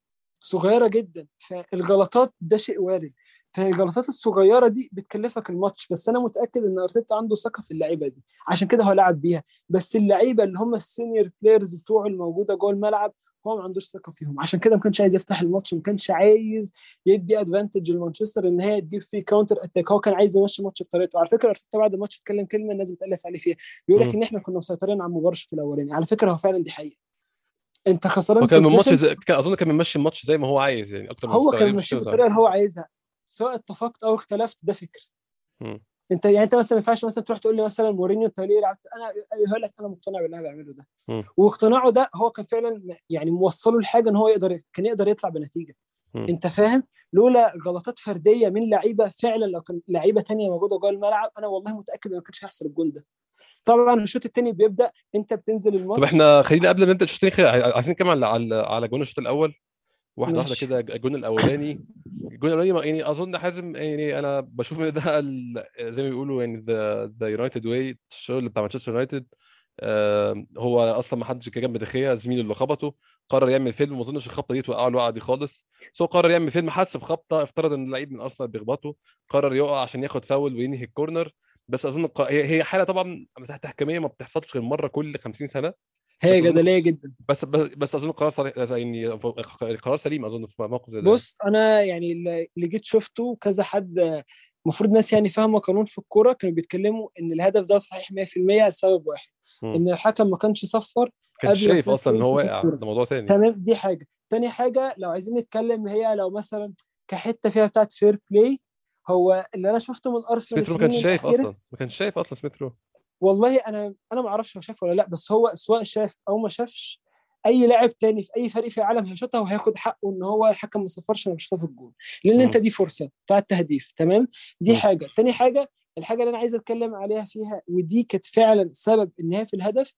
صغيرة جدا. فالغلطات ده شيء وارد. فالغلطات الصغيرة دي بتكلفك الماتش بس أنا متأكد إن أرتيتا عنده ثقة في اللعيبة دي. عشان كده هو لعب بيها. بس اللعيبة اللي هم ال senior players بتوعه الموجوده جوه الملعب هو ما عندوش ثقة فيهم. عشان كده ما كانش عايز يفتح الماتش ما كانش عايز يدي advantage لمانشستر إن هي تجيب فيه counter attack هو كان عايز يمشي الماتش بطريقته. على فكرة أرتيتا بعد الماتش اتكلم كلمة الناس بتقلس عليه فيها. بيقول لك. إن إحنا كنا مسيطرين على المباراة الشوط الأولاني. على فكرة هو فعلا دي حقيقة. أنت خسران وكان الماتش زي... كان أظن كان ممشي الماتش زي ما هو عايز يعني أكتر من هو كان ماشي. بالطريقة اللي هو عايزها. سواء اتفقت أو اختلفت ده فكر. مم. أنت يعني أنت مثلا ما ينفعش مثلا تروح تقول لي مثلا مورينيو انت ليه لعبت أنا هقول لك أنا مقتنع باللي أنا بعمله ده. واقتناعه ده هو كان فعلا يعني موصله لحاجة إن هو يقدر كان يقدر يطلع بنتيجة. مم. أنت فاهم؟ لولا غلطات فردية من لعيبة فعلا لو كان لعيبة تانية موجودة جوه الملعب أنا والله متأكد ما كانش هيحصل الجول ده. طبعا الشوط الثاني بيبدأ أنت بتنزل الماتش. طب إحنا خلينا قبل ما نبدأ الشوط الثاني عايزين نتكلم على على على جون الشوط الأول. واحدة واحدة. كده الجون الأولاني الجون الأولاني يعني أظن حازم يعني أنا بشوف إن ده زي ما بيقولوا يعني the United way الشغل بتاع مانشستر يونايتد آه، هو أصلا ما حدش كان جنب دي خيا زميله اللي خبطه قرر يعمل فيلم ما أظنش الخبطة دي توقعه الوقعه دي خالص. بس هو قرر يعمل فيلم حس بخبطة افترض إن اللعيب من أرسنال بيخبطه قرر يقع عشان ياخد فاول وينهي ال corner بس أظن هي حالة طبعا تحكيمية ما بتحصلش غير مرة كل 50 سنة. هي جدلية جدا. بس بس, أظن قرار صريح يعني قرار سليم أظن في موقف زي ده. بص أنا يعني اللي جيت شفته كذا حد المفروض ناس يعني فاهمة قانون في الكورة كانوا بيتكلموا إن الهدف ده صحيح 100% لسبب واحد مم. إن الحكم ما كانش صفر كان شايف أصلا إن هو واقع. ده موضوع تاني. تمام دي حاجة. تاني حاجة لو عايزين نتكلم هي لو مثلا كحتة فيها بتاعت fair play هو اللي أنا شفته من ارسنال سميث رو ما كانش شايف أصلا ما كانش شايف أصلا سميث رو والله أنا أنا ما أعرفش هو شاف ولا لأ بس هو سواء شاف أو ما شافش أي لاعب تاني في أي فريق في العالم هيشوطها وهياخد حقه إن هو الحكم ما صفرش أنا مش شاطها في الجول لأن مم. أنت دي فرصة بتاعت تهديف تمام دي مم. حاجة تاني حاجة الحاجة اللي أنا عايز أتكلم عليها فيها ودي كانت فعلا سبب إن هي في الهدف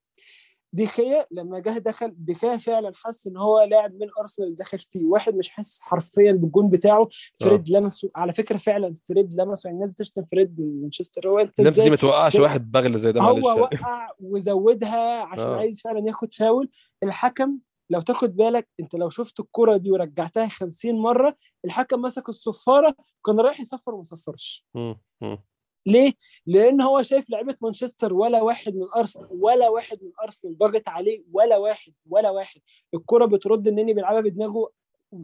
ديخيا لما جه دخل ديخيا فعلا حس إن هو لاعب من أرسنال دخل فيه واحد مش حاسس حرفيا بالجون بتاعه فريد لمسه على فكرة فعلا فريد لمسه يعني الناس بتشتم فريد من مانشستر هو أنت إزاي دي ما توقعش واحد بغل زي ده معلش هو. وقع وزودها عشان آه. عايز فعلا ياخد فاول الحكم لو تاخد بالك أنت لو شفت الكرة دي ورجعتها 50 مرة الحكم مسك الصفارة كان رايح يصفر وما صفرش. ليه؟ لأن هو شايف لعيبة مانشستر ولا واحد من أرسنال ولا واحد من أرسنال ضاغط عليه ولا واحد ولا واحد الكرة بترد النني بيلعبها بدماغه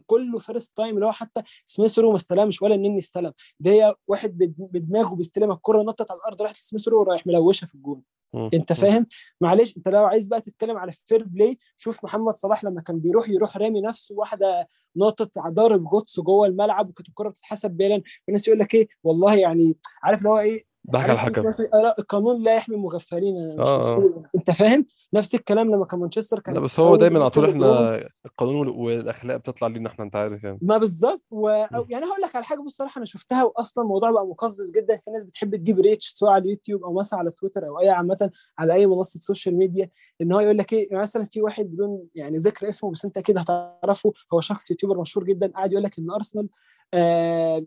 كله first time اللي هو حتى سميث رو ما استلمش ولا النني استلم ده هي واحد بد- بدماغه بيستلم الكرة نطت على الأرض راحت لسميث رو ورايح ملبشها في الجون. انت فاهم؟ معلش انت لو عايز بقى تتكلم على ال fair play شوف محمد صلاح لما كان بيروح يروح رامي نفسه واحدة نقطه ضارب غطس جوه الملعب وكانت الكرة بتتحسب بيلا والناس يقول لك إيه؟ والله يعني عارف اللي هو إيه؟ ضحك على الحكم. القانون لا يحمي المغفلين أنا مش آه، آه. مسؤول أنت فاهم؟ نفس الكلام لما كان مانشستر كان لا بس هو دايما على طول. إحنا القانون وال- والأخلاق بتطلع لينا إحنا أنت عارف يعني. ما بالظبط. و... يعني هقول لك على حاجة بصراحة أنا شفتها واصلا الموضوع بقى مقزز جدا. في ناس بتحب تجيب reach سواء على اليوتيوب أو مثلا على تويتر أو أي عامة على أي منصة سوشيال ميديا إن هو يقول لك إيه يعني مثلا في واحد بدون يعني ذكر اسمه بس أنت أكيد هتعرفه هو شخص يوتيوبر مشهور جدا قاعد يقول لك إن أرسنال آه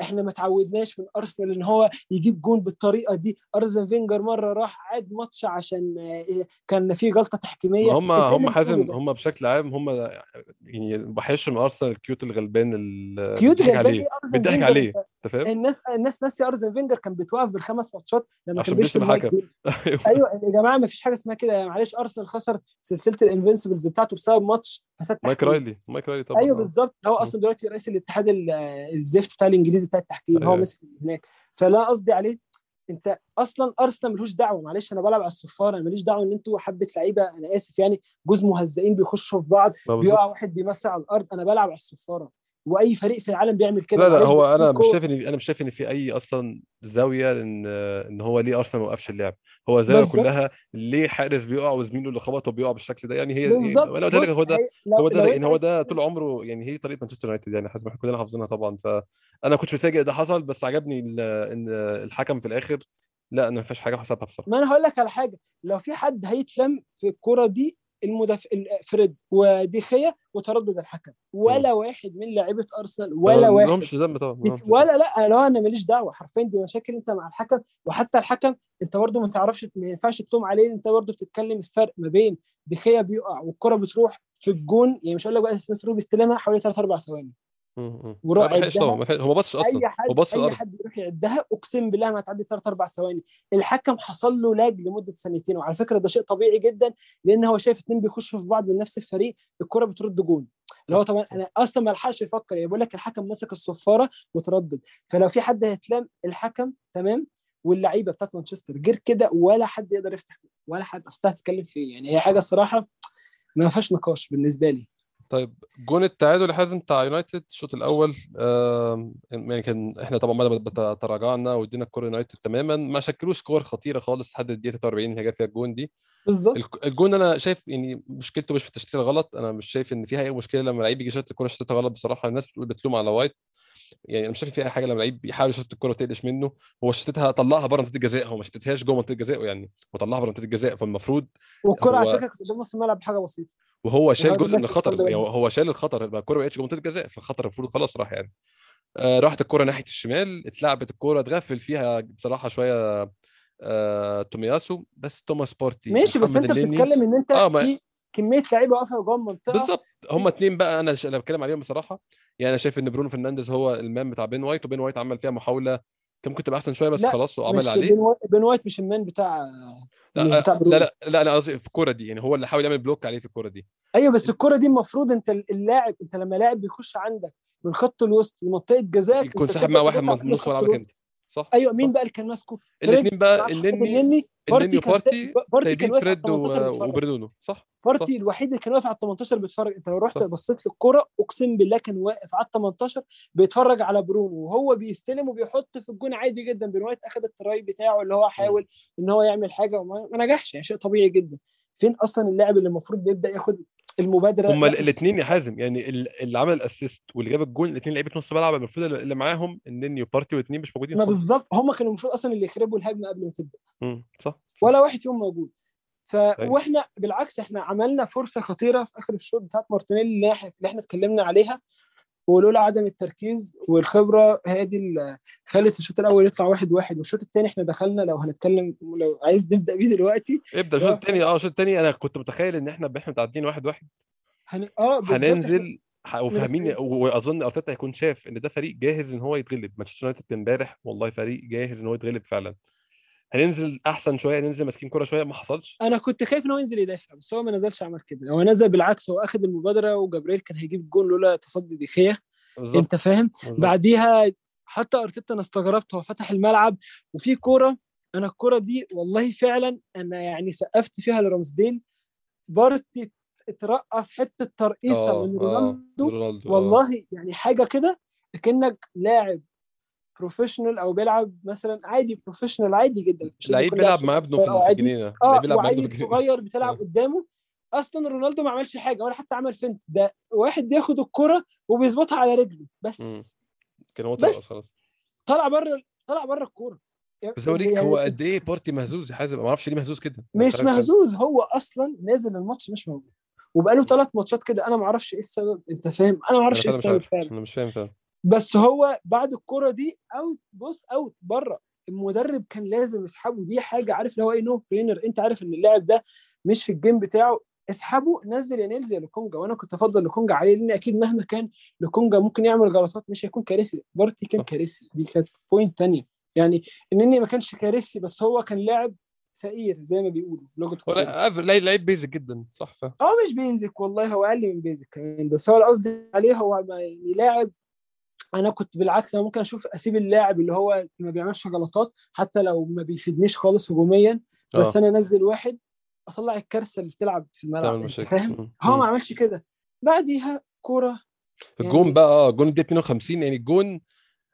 إحنا ما تعودناش من أرسنال إن هو يجيب جون بالطريقة دي أرزن فينجر مرة راح عاد ماتش عشان آه كان في غلطة تحكيمية هم إيه هم حازم؟ هم بشكل عام هم يعني بحش من أرسنال الكيوت الغلبان اللي كيوت بيضحك غلبان عليه أرزن بيضحك فينجر عليه أنت فاهم الناس الناس ناسيه أرسن فينجر كان بيتوقف بالخمس ماتشات لما عشان كان بيشتم الحكم. بيل. أيوه يا جماعة ما فيش حاجة اسمها كده معلش أرسنال خسر سلسلة ال Invincibles بتاعته بسبب ماتش فساد مايك. رايلي مايك رايلي طبعا أيوه آه. بالظبط هو. أصلا دلوقتي رئيس الاتحاد ال- الزفت بتاع الإنجليزي بتاع التحكيم هو أيوة. ماسك هناك فلا قصدي عليه أنت أصلا أرسنال ملوش دعوة معلش أنا بلعب على الصفاره أنا ماليش دعوة إن أنتوا حبة لعيبة أنا آسف يعني جوز مهزئين بيخشوا في بعض. بيقع واحد بيمسي على الأرض أنا بلعب على الصفارة وأي فريق في العالم بيعمل كده. لا لا هو أنا مش شايف ان أنا مش شايف إن في أي أصلا زاوية إن إن هو ليه أرسنال ما وقفش اللعب. هو بالظبط. كلها ليه حارس بيقع وزميله اللي خبطه بيقع بالشكل ده؟ يعني هي بالظبط. وأنا قلت لك هو ده هو ده يعني هو ده طول عمره يعني هي طريقة مانشستر يونايتد يعني حسب ما إحنا كلنا حافظينها طبعا. فانا كنت متفاجئ ده حصل بس عجبني إن الحكم في الآخر لا أنا ما فيش حاجة حسبها بصراحة. ما أنا هقول لك على حاجة لو في حد هيتلم في الكره دي المدافع فريد وديخيا وتردد الحكم. ولا واحد من لاعيبة أرسنال ولا واحد. لهمش ذنب طبعا. ولا لا لو أنا ماليش دعوة. حرفيا دي مشاكل أنت مع الحكم. وحتى الحكم أنت برضه ما تعرفش ما ينفعش تلوم عليه. أنت برضه بتتكلم الفرق ما بين ديخيا بيقع والكرة بتروح في الجون. يعني مش هقول لك بقى سميث رو بيستلمها حوالي 3 4 ثواني. وروح عدها. هو ما بصش أصلا. أي حد هو بص أي حد يروح يعدها أقسم بالله ما هتعدي 3 4 ثواني. الحكم حصل له lag لمدة سنتين وعلى فكرة ده شيء طبيعي جدا لأن هو شايف اتنين بيخشوا في بعض من نفس الفريق الكرة بترد جون. اللي هو طبعا أنا أصلا ما لحقش يفكر يعني بقول لك الحكم مسك الصفارة وتردد. فلو في حد هيتلام الحكم تمام واللعيبة بتاعت مانشستر غير كده ولا حد يقدر يفتح ولا حد اصل هتتكلم في يعني هي حاجة الصراحة ما فيهاش نقاش بالنسبة لي. طيب جون التعادل حازم بتاع يونايتد الشوط الأول يعني كان إحنا طبعا ما تراجعنا وإدينا الكورة يونايتد تماما ما شكلوش كور خطيرة خالص لحد الدقيقة 43 اللي جاب فيها الجون دي. بالظبط. الجون أنا شايف يعني مشكلته مش في التشتيت الغلط أنا مش شايف إن فيها أي مشكلة لما لعيب يجي يشوط الكورة شتتها غلط بصراحة الناس بتقول بتلوم على وايت. يعني أنا مش شايف فيها أي حاجة لما لعيب يحاول يشوط الكورة وتقلش منه. هو شتتها طلعها بره منطقه الجزاء هو ما شتتهاش جوه منطقة الجزاء يعني هو طلعها بره منطقه الجزاء فالمفروض والكره على هو- فكرة كانت قدام نص الملعب بحاجة بسيطة. وهو شال جزء من الخطر يعني هو شال الخطر يبقى الكوره ما بقتش منطقه الجزاء فالخطر المفروض خلاص راح يعني. آه راحت الكورة ناحية الشمال اتلعبت الكورة اتغفل فيها بصراحة شوية آه تومياسو بس توماس بارتي ماشي بس انت الليني. بتتكلم ان انت آه، في كمية لعيبة واقفة جوه المنطقة. بالظبط هم اتنين بقى أنا ش- أنا بتكلم عليهم بصراحة. يعني أنا شايف إن برونو فرنانديز هو المان بتاع بن وايت وبن وايت عمل فيها محاولة كان ممكن تبقى أحسن شوية بس لا، خلاص هو عمل مش اللي عليه. بين وايت, بين وايت مش المان بتاع مش لا بتاع برونو لا لا, لا أنا قصدي في الكورة دي يعني هو اللي حاول يعمل block عليه في الكورة دي. أيوه بس الكره دي المفروض أنت اللاعب أنت لما لاعب بيخش عندك من خط الوسط لمنطقة جزاء يكون ساحب مع واحد من نص ملعبك انت صح؟ أيوه مين صح. بقى اللي كان ماسكه؟ الاثنين بقى النني بارتي وبارتي سايب- بارتي كان واقف فريد و- 18 بيتفرج. وبرونو. صح؟ بارتي الوحيد اللي كان واقف على ال 18 بيتفرج. أنت لو رحت. بصيت للكرة أقسم بالله كان واقف على ال 18 بيتفرج على برونو. وهو بيستلم وبيحط في الجون عادي جدا. بن وايت اخذ ال try بتاعه اللي هو حاول إن هو يعمل حاجة. وما ما نجحش. يعني شيء طبيعي جدا. فين أصلا اللاعب اللي المفروض بيبدأ ياخد المبادرة لا، الاثنين يا حازم يعني ال- اللي عمل الاسيست واللي جاب الجون الاثنين لعيبة نص ملعب المفروض اللي معاهم النني وبارتي والاثنين مش موجودين ما بالظبط هم كانوا المفروض أصلا اللي يخربوا الهجمة قبل ما تبدأ صح صح. ولا واحد فيهم موجود ف أيوة. وإحنا بالعكس إحنا عملنا فرصة خطيرة في آخر الشوط بتاعت مارتينيلي اللي إحنا اتكلمنا عليها ولولا عدم التركيز والخبرة هي دي اللي خلت الشوط الأول يطلع واحد واحد. والشوط الثاني إحنا دخلنا لو هنتكلم لو عايز نبدأ بيه دلوقتي. ابدأ الشوط الثاني آه الشوط الثاني أنا كنت متخيل إن إحنا إحنا متعدين واحد واحد. هن... آه هننزل وفاهمين. وأظن أرتيتا هيكون شاف إن ده فريق جاهز إن هو يتغلب. مانشستر يونايتد إمبارح والله فريق جاهز إن هو يتغلب فعلا. هننزل أحسن شوية ننزل ماسكين كورة شوية؟ ما حصلش. أنا كنت خايف إن هو ينزل يدافع بس هو ما نزلش عمل كده. هو نزل بالعكس هو اخذ المبادرة وجبريل كان هيجيب الجون لولا تصدي بالظبط. أنت فاهم. بعديها حتى أرتيتا أنا استغربت هو فتح الملعب وفي كورة. أنا الكورة دي والله فعلا أنا يعني سقفت فيها لرمزديل بارتي اترقص حتة ترقيصة آه، من آه، رونالدو. رونالدو آه. والله يعني حاجة كده كانك لاعب professional أو بيلعب مثلا عادي professional عادي جدا. لعيب يكون بيلعب مع ابنه في. الجنينة. آه وعيل صغير بتلعب آه. قدامه. أصلا رونالدو ما عملش حاجة ولا حتى عمل feint ده واحد بياخد الكرة وبيظبطها على رجله. بس. كان هو بس. طلع بره طلع بره الكورة. بس اوريك يعني هو قد إيه بارتي مهزوز يا حازم؟ ما أعرفش ليه مهزوز كده. مش مهزوز. هو أصلا نازل الماتش مش موجود. وبقاله ثلاث ماتشات كده. أنا ما أعرفش إيه السبب. أنت فاهم؟ أنا ما أعرفش إيه السبب فعلا. أنا مش فاهم فعلا. بس هو بعد الكرة دي out بص out بره. المدرب كان لازم يسحبه. دي حاجة عارف اللي هو إيه no brainer أنت عارف إن اللاعب ده مش في ال game بتاعه. اسحبه نزل يا نايلز يا لوكونجا. وأنا كنت أفضل لوكونجا عليه لأن أكيد مهما كان لوكونجا ممكن يعمل غلطات مش هيكون كارثي. بارتي كان. كارثي. دي كانت point تانية. يعني النني ما كانش كارثي بس هو كان لاعب فقير زي ما بيقولوا. لغه. لعيب بيزك جدا. صح هو مش بيزك والله. هو أقل من بيزك كمان. بس هو القصد عليه هو يعني لاعب أنا كنت بالعكس أنا ممكن أشوف أسيب اللاعب اللي هو ما بيعملش غلطات حتى لو ما بيفيدنيش خالص هجوميا بس آه. أنا أنزل واحد أطلع الكارثة اللي بتلعب في الملعب فاهم. هو. ما عملش كده بعديها كورة الجون يعني- بقى آه الجون الدقيقه 52 يعني الجون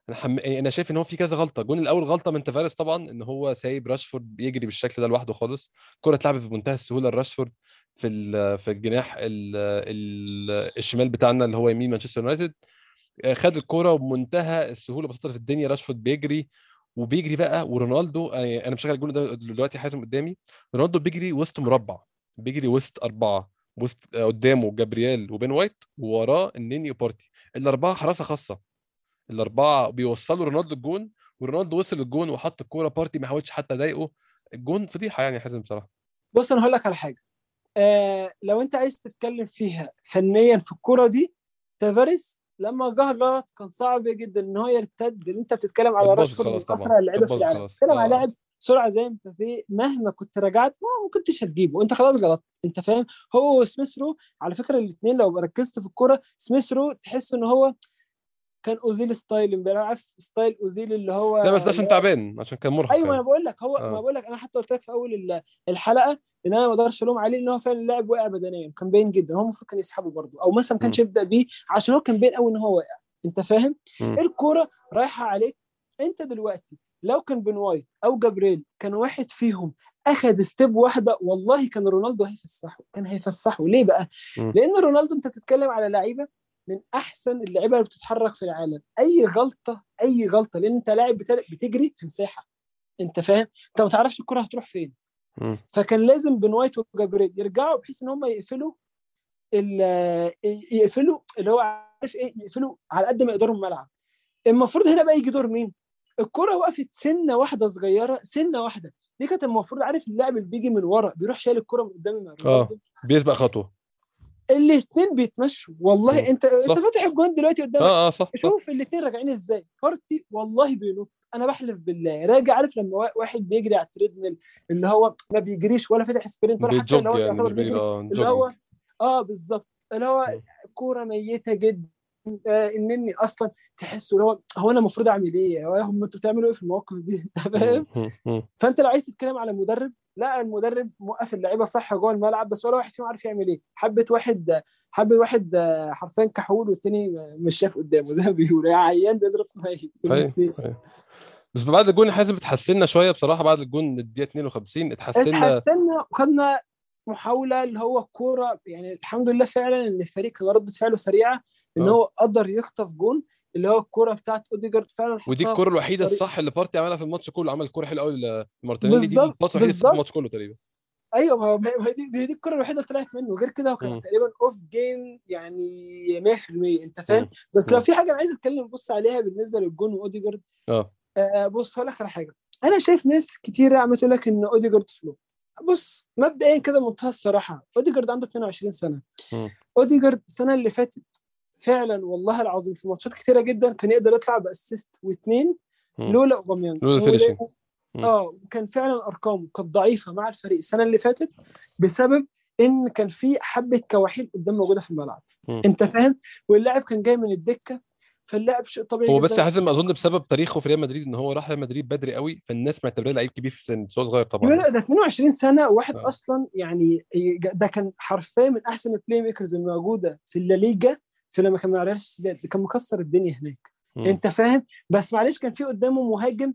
أنا حم... يعني أنا شايف إن هو في كذا غلطة الجون الأول غلطة من تافاريس طبعا إن هو سايب راشفورد بيجري بالشكل ده لوحده خالص الكره اتلعبت بمنتهى السهولة لراشفورد في ال... في الجناح ال... ال... الشمال بتاعنا اللي هو يمين مانشستر يونايتد خد الكره وبمنتهى السهولة بسيطة في الدنيا. راشفورد بيجري وبيجري بقى ورونالدو يعني أنا مشغل الجون ده دلوقتي حازم قدامي. رونالدو بيجري وسط مربع بيجري وسط أربعة وسط آه، قدامه جابرييل وبن وايت ووراه النني وبارتي الأربعة حراسة خاصة. الأربعة بيوصلوا رونالدو الجون ورونالدو وصل الجون وحط الكورة. بارتي ما حاولش حتى يضايقه. الجون فضيحة يعني حازم بصراحة. بص أنا هقول لك على حاجة. آه لو أنت عايز تتكلم فيها فنيا في الكورة دي تافاريس لما جه غلط كان صعب جدا إن هو يرتد ان أنت بتتكلم على راشفورد من أسرع اللعيبة في العالم. بتتكلم على آه. لاعب سرعة زي مبابي مهما كنت رجعت ما كنتش هتجيبه. أنت خلاص غلط أنت فاهم؟ هو وسميث رو على فكرة الاثنين لو ركزت في الكورة سميث رو تحس إن هو كان أوزيل style امبارح. عارف style أوزيل اللي هو لا بس ده عشان تعبان عشان كان مرهق أيوه أنا يعني. بقول لك. هو آه. ما بقول لك. أنا حتى قلت لك في أول ال- الحلقة إن أنا ما أقدرش ألوم عليه إن هو فعلا اللاعب وقع بدنيا. كان باين جدا. هو المفروض كان يسحبه برضه. أو مثلا ما كانش. يبدأ بيه عشان هو كان باين قوي إن هو واقع. أنت فاهم. الكورة رايحة عليك. أنت دلوقتي لو كان بن وايت أو جابريل كان واحد فيهم اخذ step واحدة والله كان رونالدو هيفسحه. كان هيفسحه. ليه بقى. لأن رونالدو أنت بتتكلم على لعيبة من أحسن اللعيبة اللي بتتحرك في العالم. أي غلطة أي غلطة لأن أنت لاعب بت- بتجري في مساحة. أنت فاهم؟ أنت ما تعرفش الكرة هتروح فين. فكان لازم بن وايت وجابريل يرجعوا بحيث إن هم يقفلوا يقفلوا اللي هو عارف إيه يقفلوا على قد ما يقدروا الملعب. المفروض هنا بقى يجي دور مين؟ الكرة وقفت سنة واحدة صغيرة سنة واحدة. دي كانت المفروض عارف اللاعب اللي بيجي من ورا بيروح شايل الكرة من قدام رونالدو بيسبق خطوة. الاثنين بيتمشوا والله. انت انت صح. فاتح الجون دلوقتي قدامك آه آه صح شوف الاثنين راجعين إزاي بارتي والله بينط أنا بحلف بالله راجع عارف لما وا- واحد بيجري على ال treadmill اللي هو ما بيجريش ولا فاتح sprint ولا حتى اللي هو يعني بيجري بيجري اللي هو jogging آه بالظبط اللي هو. كورة ميتة جدا آه إنني أصلا تحسه اللي هو هو أنا المفروض أعمل إيه؟ هو أنتوا بتعملوا إيه في المواقف دي؟ أنت فاهم؟ فأنت لو عايز تتكلم على المدرب لا المدرب موقف اللعيبة صح جوه الملعب بس ولا واحد فيهم عارف يعمل إيه. حبه واحد حبه واحد آه، حرفيا كحول والتاني مش شاف قدامه زي ما بيقولوا. يا عيان بيضرب في أيوه بس بعد الجون حازم اتحسنا شوية بصراحة بعد الجون الدقيقة 52 اتحسنا اتحسنا وخدنا محاولة اللي هو الكوره يعني الحمد لله فعلا إن الفريق كان رده فعله سريعة إن آه. هو قدر يخطف جون. اللي هو الكورة بتاعت أوديجارد فعلا ودي الكره الوحيدة الصح اللي بارتي عملها في الماتش كله عمل كورة حلوة قوي لمارتينيلي دي ال pass الوحيد اللي في. الماتش كله تقريبا أيوه ما هو- دي, دي, الكره الوحيدة اللي طلعت منه غير كده هو كان. تقريبا off game يعني 100% أنت فاهم. بس لو. في حاجة أنا عايز أتكلم بص عليها بالنسبة للجون وأوديجارد آه آه بص هقول لك على حاجة أنا شايف ناس كتيره عم تقول لك إن أوديجارد flop بص مبدئيا كده بمنتهى الصراحة أوديجارد عنده 22 سنة. أوديجارد السنة اللي فاتت فعلا والله العظيم في ماتشات كتيرة جدا كان يقدر يطلع ب assist واثنين. لولا أوباميانج لولا. مم. آه كان فعلا ارقامه كانت ضعيفة مع الفريق السنة اللي فاتت بسبب إن كان في حبة كواحيل قدام موجودة في الملعب مم. أنت فاهم واللاعب كان جاي من الدكة فاللاعب شيء طبيعي هو بس حازم أظن بسبب تاريخه في ريال مدريد إن هو راح ريال مدريد بدري قوي فالناس معتبراه لعيب كبير في السن بس هو صغير طبعا يقول ده 22 سنة واحد آه. أصلا يعني ده كان حرفيا من أحسن ال playmakers الموجودة في الليجا في لما كان مع ريال سوسيداد كان مكسر الدنيا هناك. مم. انت فاهم؟ بس معلش كان في قدامه مهاجم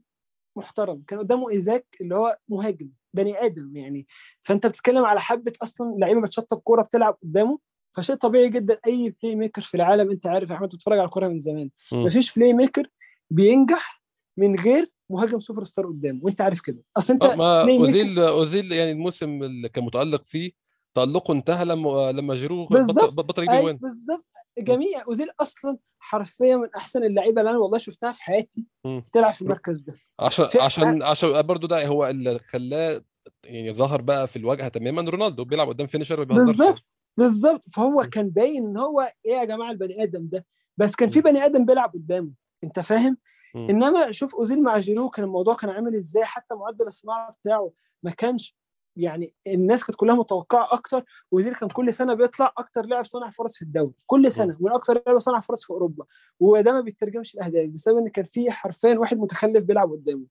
محترم كان قدامه إيزاك اللي هو مهاجم بني آدم يعني. فأنت بتتكلم على حبة أصلا لعيبة بتشطب كورة بتلعب قدامه فشيء طبيعي جدا. أي playmaker في العالم أنت عارف يا أحمد بتتفرج على الكورة من زمان. مم. مفيش playmaker بينجح من غير مهاجم سوبر ستار قدامه. وأنت عارف كده. أصل أنت ما ميكر أوزيل أوزيل يعني الموسم اللي كان متألق فيه تألقه انتهى لما لما جيرو بالظبط. بطل يجيب اجوان بالظبط. جميع أوزيل أصلا حرفيا من أحسن اللعيبة اللي أنا والله شفتها في حياتي. بتلعب في المركز ده. عشان عشان عشان برضه ده هو اللي خلاه يعني ظهر بقى في الواجهة تماما. رونالدو بيلعب قدام finisher ما بيهزرش. بالظبط بالظبط. فهو. كان باين إن هو إيه يا جماعة البني آدم ده؟ بس كان. في بني آدم بيلعب قدامه. أنت فاهم. إنما شوف أوزيل مع جيرو كان الموضوع كان عامل إزاي؟ حتى معدل الصناعة بتاعه ما كانش يعني الناس كانت كلها متوقعة أكتر اوزيل كان كل سنة بيطلع أكتر لاعب صانع فرص في الدوري كل سنة من أكتر لاعب صانع فرص في أوروبا. وده ما بيترجمش الاهداف بسبب إن كان في حرفيا واحد متخلف بيلعب قدامه.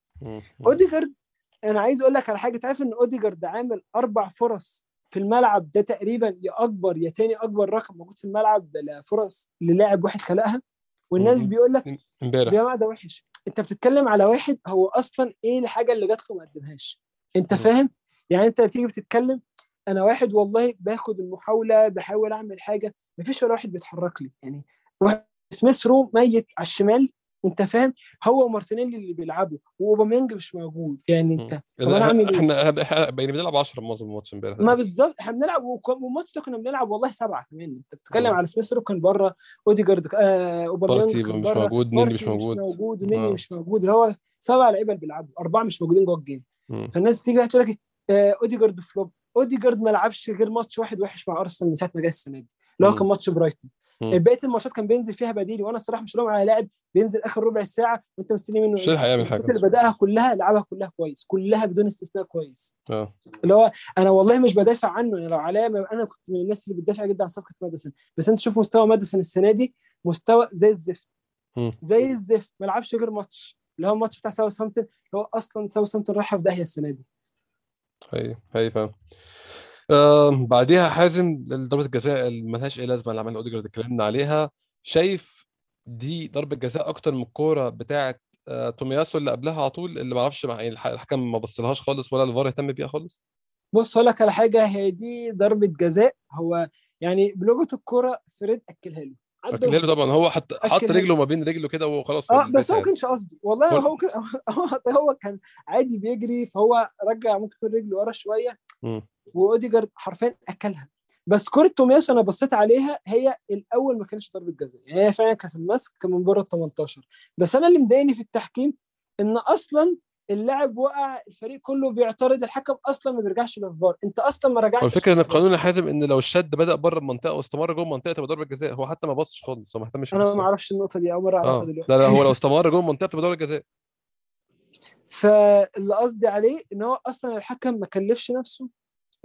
أوديجارد أنا عايز أقول لك على حاجة تعرف إن أوديجارد عامل أربع فرص في الملعب؟ ده تقريبا يا أكبر يا تاني أكبر رقم موجود في الملعب فرص للاعب واحد خلقها. والناس. بيقول لك إمبارح. يا جماعة ده وحش. أنت بتتكلم على واحد هو أصلا إيه الحاجة اللي جات له ما قدمهاش؟ أنت. فاهم؟ يعني انت تيجي بتتكلم أنا واحد والله باخد المحاولة بحاول أعمل حاجة مفيش ولا واحد بيتحرك لي. يعني سميث رو ميت على الشمال أنت فاهم؟ هو ومارتينيلي اللي بيلعبوا وأوباميانج مش موجود. يعني انت طب أنا أعمل إيه؟ إحنا إحنا بنلعب 10 معظم الماتش امبارح. ما بالظبط إحنا بنلعب والماتش ده كنا بنلعب والله سبعة كمان. أنت بتتكلم. على سميث رو كان بره أوديجارد آه أوباميانج مش بره موجود نيني مش موجود مش موجود. ونيني آه. مش موجود. اللي هو سبع لعيبة اللي بيلعبوا أربعة مش موجودين جوه ال game. فالناس بتيجي تقول لك اوديجارد flop اوديجارد ما لعبش غير ماتش واحد وحش مع أرسنال من ساعة ما جه السنة دي اللي هو. كان ماتش برايتون. بقيه الماتشات كان بينزل فيها بديل وأنا الصراحة مش لوم على لاعب بينزل آخر ربع ساعة وأنت مستني منه مش؟ هيلحق يعمل الماتشات حاجة اللي بدأها كلها لعبها كلها كويس كلها بدون استثناء كويس آه اللي هو أنا والله مش بدافع عنه يعني لو عليا أنا كنت من الناس اللي بتدافع جدا عن صفقة ماديسون بس أنت شوف مستوى ماديسون السنة دي مستوى زي الزفت. زي الزفت ما لعبش غير ماتش اللي هو الماتش بتاع ساوثهامبتون اللي هو أصلا ساوثهامبتون رايحة في داهية السنة دي هي هي فاهم آه بعديها حازم ضربة الجزاء اللي ملهاش أي لازمة اللي عملها اوديجارد اتكلمنا عليها. شايف دي ضربة جزاء أكتر من الكورة بتاعه آه تومياسو اللي قبلها على طول اللي ما أعرفش يعني الح- الحكم ما بصلهاش خالص ولا الفار اهتم بيها خالص؟ بص أقول لك على حاجة هي دي ضربة جزاء. هو يعني بلغة الكورة فريد أكلها له. له طبعا هو حط حط. رجله ما بين رجله كده وخلاص آه بس هو. كانش قصدي والله هو- هو هو كان عادي بيجري فهو رجع ممكن يكون رجله ورا شوية. وأوديجارد حرفيا أكلها بس كرة تومياسو أنا بصيت عليها هي الأول ما كانتش ضربه جزاء يعني هي فعلا كانت المسك من بره ال 18 بس أنا اللي مضايقني في التحكيم إن أصلا اللاعب وقع الفريق كله بيعترض الحكم أصلا ما بيرجعش للفار أنت أصلا ما رجعتش الفكرة إن. القانون حازم إن لو الشد بدأ بره المنطقة واستمر جوه المنطقة تبقى ضربة جزاء هو حتى ما بصش خالص هو ما اهتمش أنا. ما أعرفش النقطة دي أول مرة أعرفها آه دلوقتي لا لا هو لو استمر جوه المنطقة تبقى ضربة جزاء فاللي قصدي عليه إن هو أصلا الحكم ما كلفش نفسه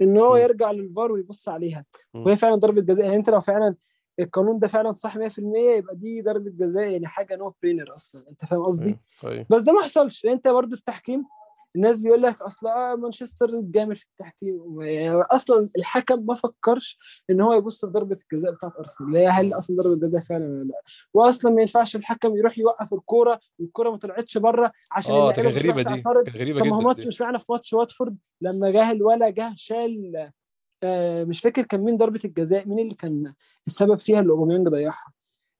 إن هو. يرجع للفار ويبص عليها. وهي فعلا ضربة جزاء يعني أنت لو فعلا القانون ده فعلا صح 100% يبقى دي ضربة جزاء يعني حاجة no brainer أصلا أنت فاهم قصدي؟ طيب. بس ده ما حصلش. يعني أنت برضو التحكيم الناس بيقول لك أصل آه مانشستر جامد في التحكيم يعني أصلا الحكم ما فكرش إن هو يبص في ضربة الجزاء بتاعت أرسنال. هي هل أصلا ضربة جزاء فعلا ولا لأ؟ واصلا ما ينفعش الحكم يروح يوقف الكورة والكورة ما طلعتش بره عشان آه ده اللعيبة كان بتروح غريبة دي تعترض. كان غريبة طب ما هو جدا ماتش. مش معنى في ماتش واتفورد لما جه الولا جه شال آه مش فاكر كان مين ضربة الجزاء مين اللي كان السبب فيها اللي أوباميانج ضيعها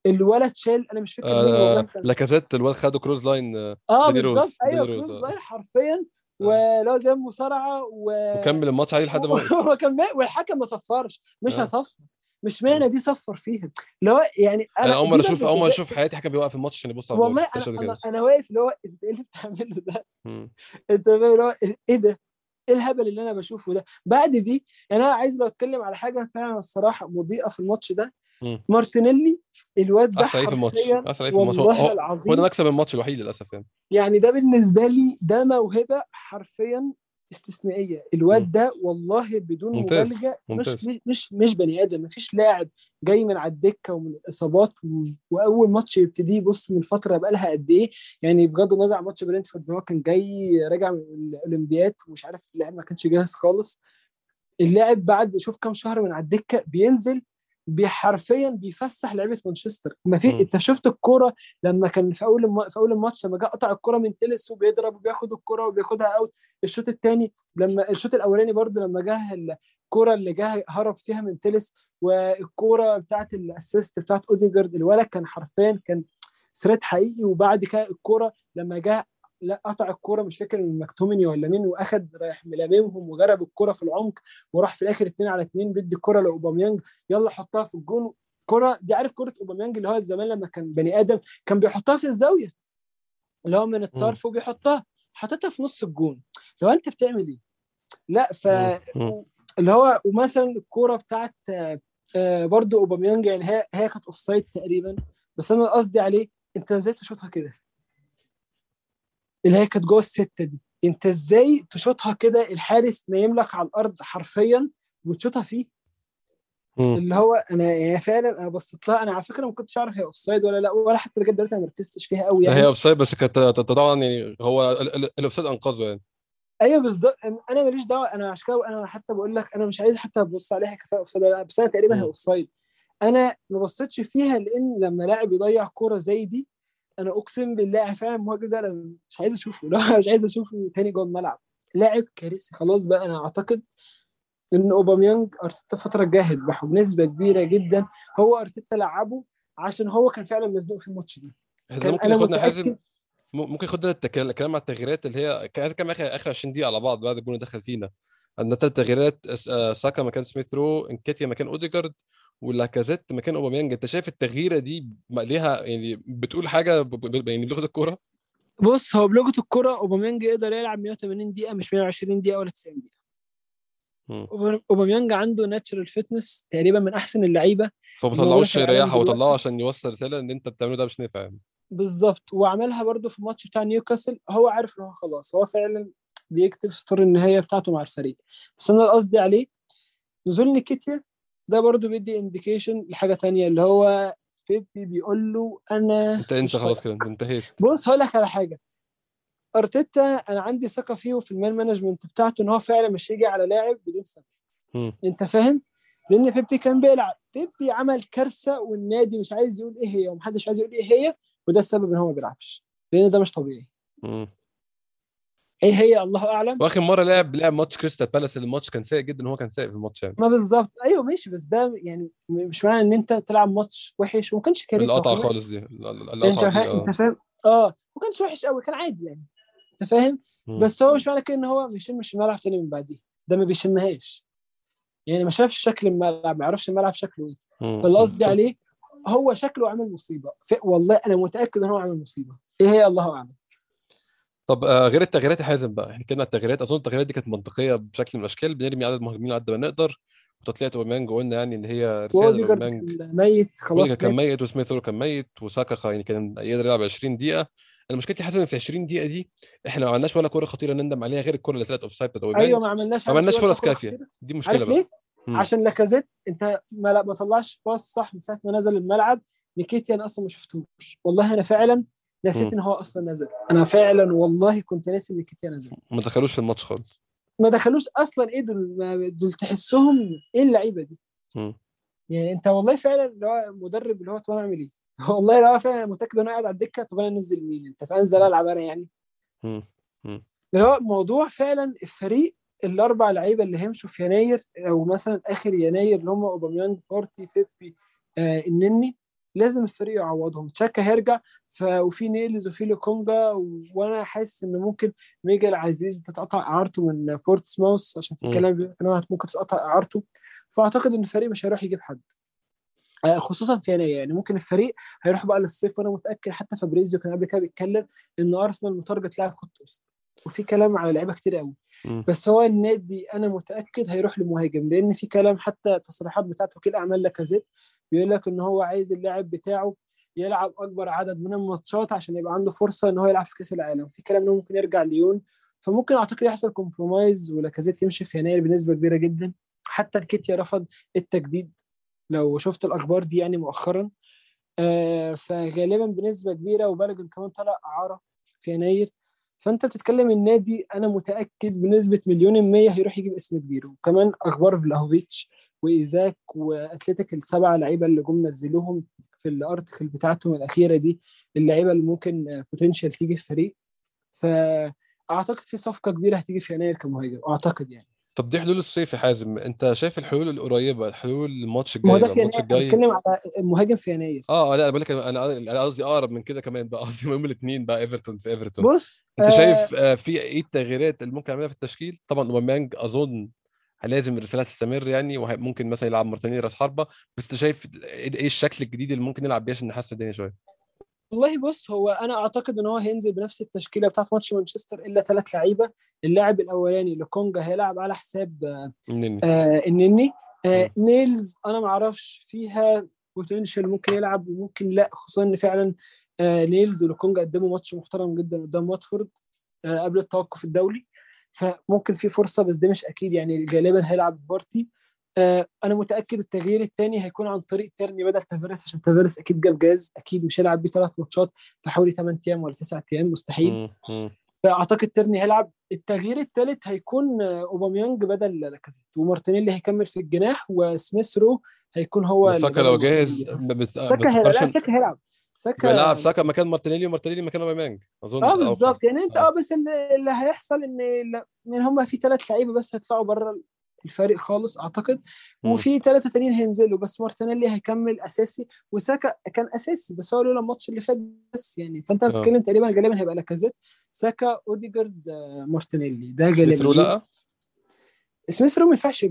الولد شال أنا مش فاكر آه لاكازيت الواد خده كروز لاين آه، آه روز، بالظبط أيوه روز، كروز آه. لاين حرفيا ولو زي المصارعه و... وكمل الماتش عادي لحد ما ما- والحكم ما صفرش مش آه. هصفر مش معنى دي صفر فيها اللي هو يعني أنا أنا أول مرة أشوف أول مرة. أشوف حياتي حكم بيوقف الماتش عشان يبص على. والله أنا أنا. أنا واقف اللي هو انت إيه اللي بتعمله ده. أنت فاهم اللي هو إيه ده إيه الهبل اللي أنا بشوفه ده. بعد دي يعني أنا عايز أتكلم على حاجة فعلا الصراحة مضيئة في الماتش ده. مم. مارتينيلي الواد ده احسن في الماتش؟ احسن في الماتش؟ والله هو هو العظيم ده مكسب الماتش الوحيد للأسف يعني. يعني ده بالنسبة لي ده موهبة حرفيا استثنائية الواد. ده والله بدون ممتاز، مبالغة مش ممتاز. مش مش بني آدم مفيش لاعب جاي من على الدكة ومن الإصابات وأول ماتش يبتدي بص من فترة بقى لها قد إيه يعني بغض النظر عن ماتش برينتفورد هو كان جاي راجع من الأولمبياد ومش عارف اللاعب ما كانش جاهز خالص اللاعب بعد شوف كام شهر من على الدكة بينزل حرفيا بيفسح لعيبة مانشستر. ما في. أنت شفت الكوره لما كان في أول الم... في أول الماتش لما جه قطع الكوره من تيلس وبيضرب وبياخد الكوره وبياخدها أوت. الشوط الثاني لما الشوط الأولاني برضه لما جه الكوره اللي جه هرب فيها من تيلس والكوره بتاعت الأسيست بتاعت أوديجارد الولد كان حرفيا كان ثريت حقيقي. وبعد كده الكوره لما جه لا قطع الكورة مش فاكر من مكتومني ولا مين وأخد رايح ملاممهم وجرب الكورة في العمق وراح في الآخر اتنين على اتنين بيدي الكورة لأوباميانج يلا حطها في الجون. كرة دي عارف كرة أوباميانج اللي هو زمان لما كان بني آدم كان بيحطها في الزاوية؟ اللي هو من الطرف وبيحطها حطيتها في نص الجون. لو أنت بتعمل إيه؟ لا ف. اللي هو ومثلا الكورة بتاعت آه، برضو أوباميانج يعني هي هي كانت offside تقريبا بس أنا قصدي عليه أنت إزاي تشوطها كده؟ اللي هي كانت جوه السته دي. انت إزاي تشوطها كده؟ الحارس نايم لك على الأرض حرفيا وتشوطها فيه. مم. اللي هو أنا يعني فعلا أنا بصيت لها أنا على فكرة ما كنتش اعرف هي offside ولا لأ ولا حتى لغاية دلوقتي أنا ما ركزتش فيها قوي يعني. هي اوف سايد بس كانت طبعا يعني هو ال offside أنقذه يعني. أيوه بالظبط. أنا ماليش دعوة أنا عشان كده أنا حتى بقول لك أنا مش عايز حتى أبص عليها كفايه offside ولا لأ بس أنا تقريبا هي. offside أنا ما بصيتش فيها لأن لما لاعب يضيع كورة زي دي أنا أقسم بالله فعلا المهاجم ده أنا مش عايز أشوفه لا مش عايز أشوفه تاني جوه الملعب. لاعب كارثي خلاص بقى أنا أعتقد إن أوباميانج أرتيتا الفترة الجاية هيذبحه بنسبة كبيرة جدا. هو أرتيتا لعبه عشان هو كان فعلا مزنوق في الماتش ده. كان ممكن أنا ياخدنا حازم متاكد ممكن ياخدنا الكلام على التغييرات اللي هي كانت كام اخر آخر 20 دقيقة على بعض بعد الجون دخل فينا. عندنا ثلاث تغييرات آه، ساكا مكان سميث رو نكيتيا مكان أوديجارد ولاكازيت مكان أوباميانج. أنت شايف التغييرة دي ليها يعني بتقول حاجة ب- ب- يعني بلغة الكورة؟ بص هو بلغة الكره أوباميانج يقدر يلعب 180 دقيقة مش 120 دقيقة ولا 90 دقيقة. أوباميانج عنده natural fitness تقريبا من أحسن اللعيبة فما طلعوش دلوقتي. وطلعوا عشان يوصل رسالة إن أنت بتعمله ده مش نافع يعني. بالظبط. وعملها برضو في الماتش بتاع نيوكاسل. هو عارف إن هو خلاص هو فعلا بيكتب سطور النهاية بتاعته مع الفريق. بس أنا قصدي عليه نزول نكيتيا ده برضو بيدي indication لحاجة تانية اللي هو بيبي بيقول له أنا أنت انسى خلاص. كده أنت انتهيت. بص هقول لك على حاجة. أرتيتا أنا عندي ثقة فيه وفي ال man management بتاعته إن هو فعلا مش هيجي على لاعب بدون سبب. أنت فاهم؟ لأن بيبي كان بيلعب. بيبي عمل كارثة والنادي مش عايز يقول إيه هي ومحدش عايز يقول إيه هي وده السبب إن هو ما بيلعبش. لأن ده مش طبيعي. إيه هي؟ الله أعلم. واخر مرة لعب لعب ماتش كريستال بالاس الماتش كان سيء جدا هو كان سيء في الماتش يعني. ما بالظبط. أيوه ماشي بس ده يعني مش معنى إن أنت تلعب ماتش وحش وما كانش كارثة القطعة خالص دي. ال- ال- أنت القطعة دي فاهم آه. انت فاهم؟ آه ما كانش وحش قوي كان عادي يعني. أنت فاهم. بس هو مش معنى كده إن هو ما يشمش الملعب تاني من بعديه. ده ما بيشمهاش. يعني ما شافش شكل الملعب ما يعرفش الملعب شكله إيه. فاللي قصدي. عليه هو شكله عامل مصيبة. والله أنا متأكد إن هو عامل مصيبة. إيه هي؟ الله أعلم. طب آه، غير التغييرات يا حازم بقى إحنا على التغييرات أظن التغييرات دي كانت منطقية بشكل من الأشكال بنرمي عدد مهاجمين على قد ما نقدر وتطلعت أوباميانج قلنا يعني إن هي رسالة كان ميت خلاص كان. ميت. وسميث كان ميت وساكا يعني كان يقدر يلعب 20 دقيقة. أنا مشكلتي حاسس إن في 20 دقيقة دي إحنا ما عملناش ولا كورة خطيرة نندم عليها غير الكورة اللي طلعت offside بتاعت أيوه ما عملناش ما عملناش فرص كافيه؟ دي مشكلة عارف بقى ليه؟ عشان لاكازيت أنت ما ما طلعش pass صح من ساعة ما نزل الملعب نكيتيا أنا أصلا ما شفتوش. والله أنا فعلا نسيت. إن هو أصلا نزل أنا فعلا والله كنت ناسي إن نكيتيا نزل ما دخلوش في الماتش خالص ما دخلوش أصلا إيه دول دول تحسهم إيه اللعيبة دي مم. يعني أنت والله فعلا اللي هو مدرب اللي هو طب أنا أعمل إيه؟ والله لو فعلا متأكد إن أنا قاعد على الدكة طب أنا أنزل مين؟ أنت فانزل ألعب أنا يعني. اللي هو موضوع فعلا الفريق الأربع لعيبة اللي هيمشوا في يناير أو مثلا آخر يناير اللي هم أوباميانج بارتي بيبي آه النني لازم الفريق يعوضهم تشاكا هيرجع. وفي نايلز وفي لوكونجا. وأنا حاسس إن ممكن ميجيل أزيز تتقطع إعارته من بورتسموث عشان في. كلام ممكن تتقطع إعارته فأعتقد إن الفريق مش هيروح يجيب حد آه، خصوصا في يناير يعني ممكن الفريق هيروح بقى للصيف وأنا متأكد حتى فابريزيو كان قبل كده بيتكلم إن أرسنال متارجت لاعب خط وسط وفي كلام على لعيبة كتير قوي. بس هو النادي أنا متأكد هيروح لمهاجم لأن في كلام حتى تصريحات بتاعت وكيل أعمال لاكازيت بيقول لك إن هو عايز اللاعب بتاعه يلعب أكبر عدد من الماتشات عشان يبقى عنده فرصة إن هو يلعب في كأس العالم. في كلام انه ممكن يرجع ليون. فممكن أعتقد يحصل compromise ولاكازيت يمشي في يناير بنسبة كبيرة جدا. حتى نكيتيا رفض التجديد. لو شفت الأخبار دي يعني مؤخرا. آه فغالبا بنسبة كبيرة وبالوجن كمان طلع إعارة في يناير. فأنت بتتكلم النادي أنا متأكد بنسبة مليون المية هيروح يجيب اسم كبير. وكمان أخبار فلاهوفيتش. وإيزاك و The Athletic السبعه لعيبة اللي جم نزلوهم في ال article بتاعتهم الأخيرة دي اللعيبة اللي ممكن potential تيجي في الفريق فأعتقد في صفقة كبيرة هتيجي في يناير كمهاجم أعتقد يعني. طب دي حلول الصيف يا حازم. أنت شايف الحلول القريبة الحلول الماتش ما الجاي ده بقى في الماتش يناير. الجاي؟ بتكلم على مهاجم في يناير. آه لا أنا بقول لك أنا أنا قصدي أقرب من كده كمان بقى. قصدي يوم الاثنين بقى إيفرتون في إيفرتون. بص أنت آه، شايف آه، في إيه التغييرات اللي ممكن أعملها في التشكيل؟ طبعا أوباميانج أظن لازم الرسالة تستمر يعني وممكن مثلا يلعب مارتينيلي راس حربة بس انت شايف إيه إيه الشكل الجديد اللي ممكن نلعب بيه عشان نحسن الدنيا شوية؟ والله بص هو أنا أعتقد إن هو هينزل بنفس التشكيلة بتاعت ماتش مانشستر إلا ثلاث لعيبة اللاعب الأولاني لوكونجا هيلعب على حساب منين آه النني آه. نايلز أنا ما أعرفش فيها potential ممكن يلعب وممكن لأ خصوصا إن فعلا آه نايلز ولوكونجا قدموا ماتش محترم جدا قدام واتفورد آه قبل التوقف الدولي. فممكن في فرصة بس ده مش أكيد يعني غالبا هيلعب بارتي. آه أنا متأكد التغيير الثاني هيكون عن طريق تيرني بدل تافاريس عشان تافاريس أكيد جاب جاز أكيد مش هيلعب بيه ثلاث ماتشات في حوالي 8 أيام ولا 9 أيام مستحيل. فأعتقد تيرني هيلعب. التغيير الثالث هيكون آه، أوباميانج بدل لاكازيت ومارتينيلي هيكمل في الجناح وسميث رو هيكون هو ساكا لو جاهز ساكا هيلعب ساكا هيلعب. ساكا بيلعب ساكا مكان مارتينيلي ومارتينيلي مكان اوباميانج أظن آه. بالظبط يعني أنت آه. آه بس اللي, اللي هيحصل إن ال- ان هم في ثلاث لعيبة بس هيطلعوا بره الفريق خالص أعتقد مم. وفي ثلاثة تانيين هينزلوا بس مارتينيلي هيكمل أساسي وساكا كان أساسي بس هو لولا الماتش اللي فات بس يعني فأنت آه. بتتكلم تقريبا غالبا هيبقى لاكازيت ساكا أوديجارد آه، مارتينيلي ده غالبا لأ سميث رو ما ينفعش.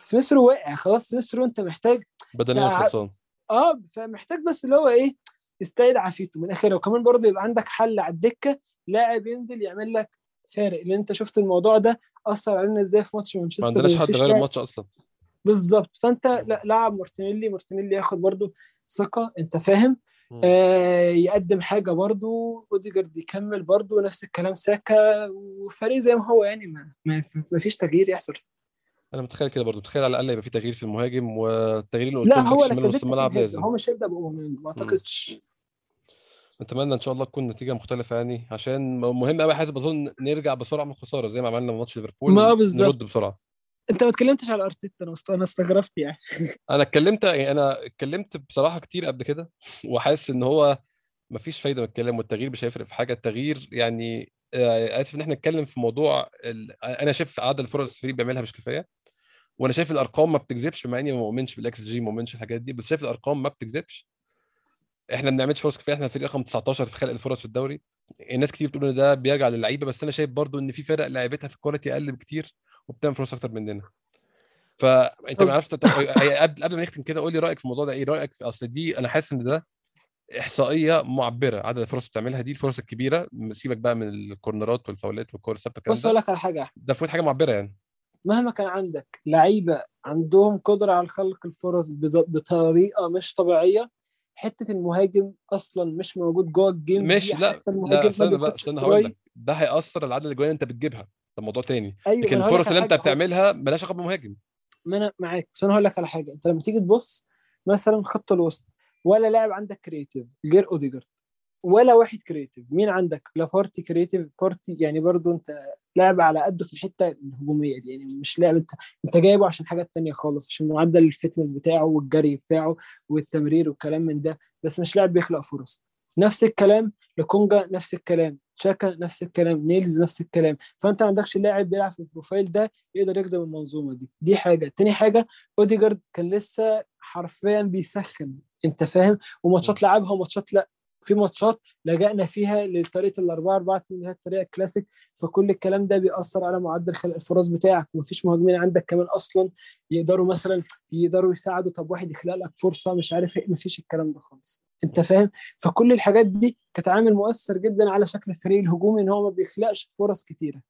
سميث رو واقع خلاص سميث رو أنت محتاج بدنيا خلصان آه فمحتاج بس اللي هو إيه يستعيد عافيته. من الآخر وكمان برضه يبقى عندك حل على الدكة لاعب ينزل يعمل لك فارق. لأن أنت شفت الموضوع ده أثر علينا إزاي في ماتش ما مانشستر عندناش حد غير لاعب- الماتش أصلا. بالظبط. فأنت لا لعب مارتينيلي. مارتينيلي ياخد برضو ثقة أنت فاهم. آه يقدم حاجة برضو أوديجارد يكمل برضو نفس الكلام ساكا وفريق زي ما هو يعني ما, ما, ما فيش تغيير يحصل. أنا متخيل كده برضو متخيل على الأقل يبقى في تغيير في المهاجم والتغيير اللي لا قلتهم هو باك شمال ونص لاكازيت الملعب. لازم. هو مش هيبدأ بأوباميانج ما أعتقدش. نتمنى إن شاء الله تكون نتيجة مختلفة يعني عشان مهم قوي حاسب اظن نرجع بسرعة من الخساره زي ما عملنا في ماتش ليفربول ما بالظبط. نرد بسرعة. أنت ما اتكلمتش على أرتيتا أنا أنا استغربت يعني. أنا اتكلمت يعني أنا اتكلمت بصراحة كتير قبل كده وحاسس إن هو مفيش فايدة من الكلام والتغيير مش هيفرق في حاجة. التغيير يعني آه، آسف إن إحنا نتكلم في موضوع ال... أنا شايف عدد الفرص الفريق بيعملها مش كفاية. وأنا شايف الأرقام ما بتكذبش مع إني ما مؤمنش بالإكس جي ما مؤمنش الحاجات دي بس شايف الأرقام ما بتكذبش. إحنا ما بنعملش فرص كفايه إحنا الفريق رقم 19 في خلق الفرص في الدوري. الناس كتير بتقول إن ده بيرجع للعيبة بس أنا شايف برضو إن في فرق لعيبتها في ال quality أقل بكتير وبتعمل فرص أكتر مننا. فانت ما عرفت قبل قبل ما نختم كده قول لي رأيك في الموضوع ده إيه رأيك في أصل دي أنا حاسس إن ده إحصائية معبرة عدد الفرص بتعملها دي الفرص الكبيرة. سيبك بقى من الكورنرات والفاولات والكور الثابتة بص أقول لك على حاجة. ده فوت حاجة معبرة يعني. مهما كان عندك لعيبة عندهم قدرة على خلق الفرص بطريقة مش طبيعية حتة المهاجم أصلا مش موجود جوه ال game ماشي لا لا استنى بقى استنى هقول. لك. ده هيأثر على عدد الأجوان اللي أنت بتجيبها. ده موضوع تاني. أيوه لكن الفرص اللي أنت. بتعملها مالهاش علاقة بمهاجم ما أنا معاك. بس أنا هقول لك على حاجة. أنت لما تيجي تبص مثلا خط الوسط ولا لاعب عندك creative غير أوديجارد ولا واحد creative مين عندك؟ لا بارتي creative بارتي يعني برضو أنت لاعب على قده في الحتة الهجومية دي. يعني مش لاعب انت انت جايبه عشان حاجات تانية خالص عشان معدل ال fitness بتاعه والجري بتاعه والتمرير والكلام من ده بس مش لاعب بيخلق فرص. نفس الكلام لوكونجا نفس الكلام تشاكا نفس الكلام نيلز نفس الكلام. فانت ما عندكش لاعب بيلعب في ال profile ده يقدر يخدم المنظومة دي. دي حاجة. تاني حاجة اوديجارد كان لسه حرفيا بيسخن انت فاهم؟ وماتشات لعبها وماتشات لا. في ماتشات لجأنا فيها لطريقة الأربعة أربعة اتنين اللي هي الطريقة الكلاسيك فكل الكلام ده بيأثر على معدل خلق الفرص بتاعك. ومفيش مهاجمين عندك كمان أصلا يقدروا مثلا يقدروا يساعدوا طب واحد يخلق لك فرصة مش عارف إيه مفيش الكلام ده خالص. أنت فاهم؟ فكل الحاجات دي كانت عامل مؤثر جدا على شكل الفريق الهجومي إن هو ما بيخلقش فرص كتيرة.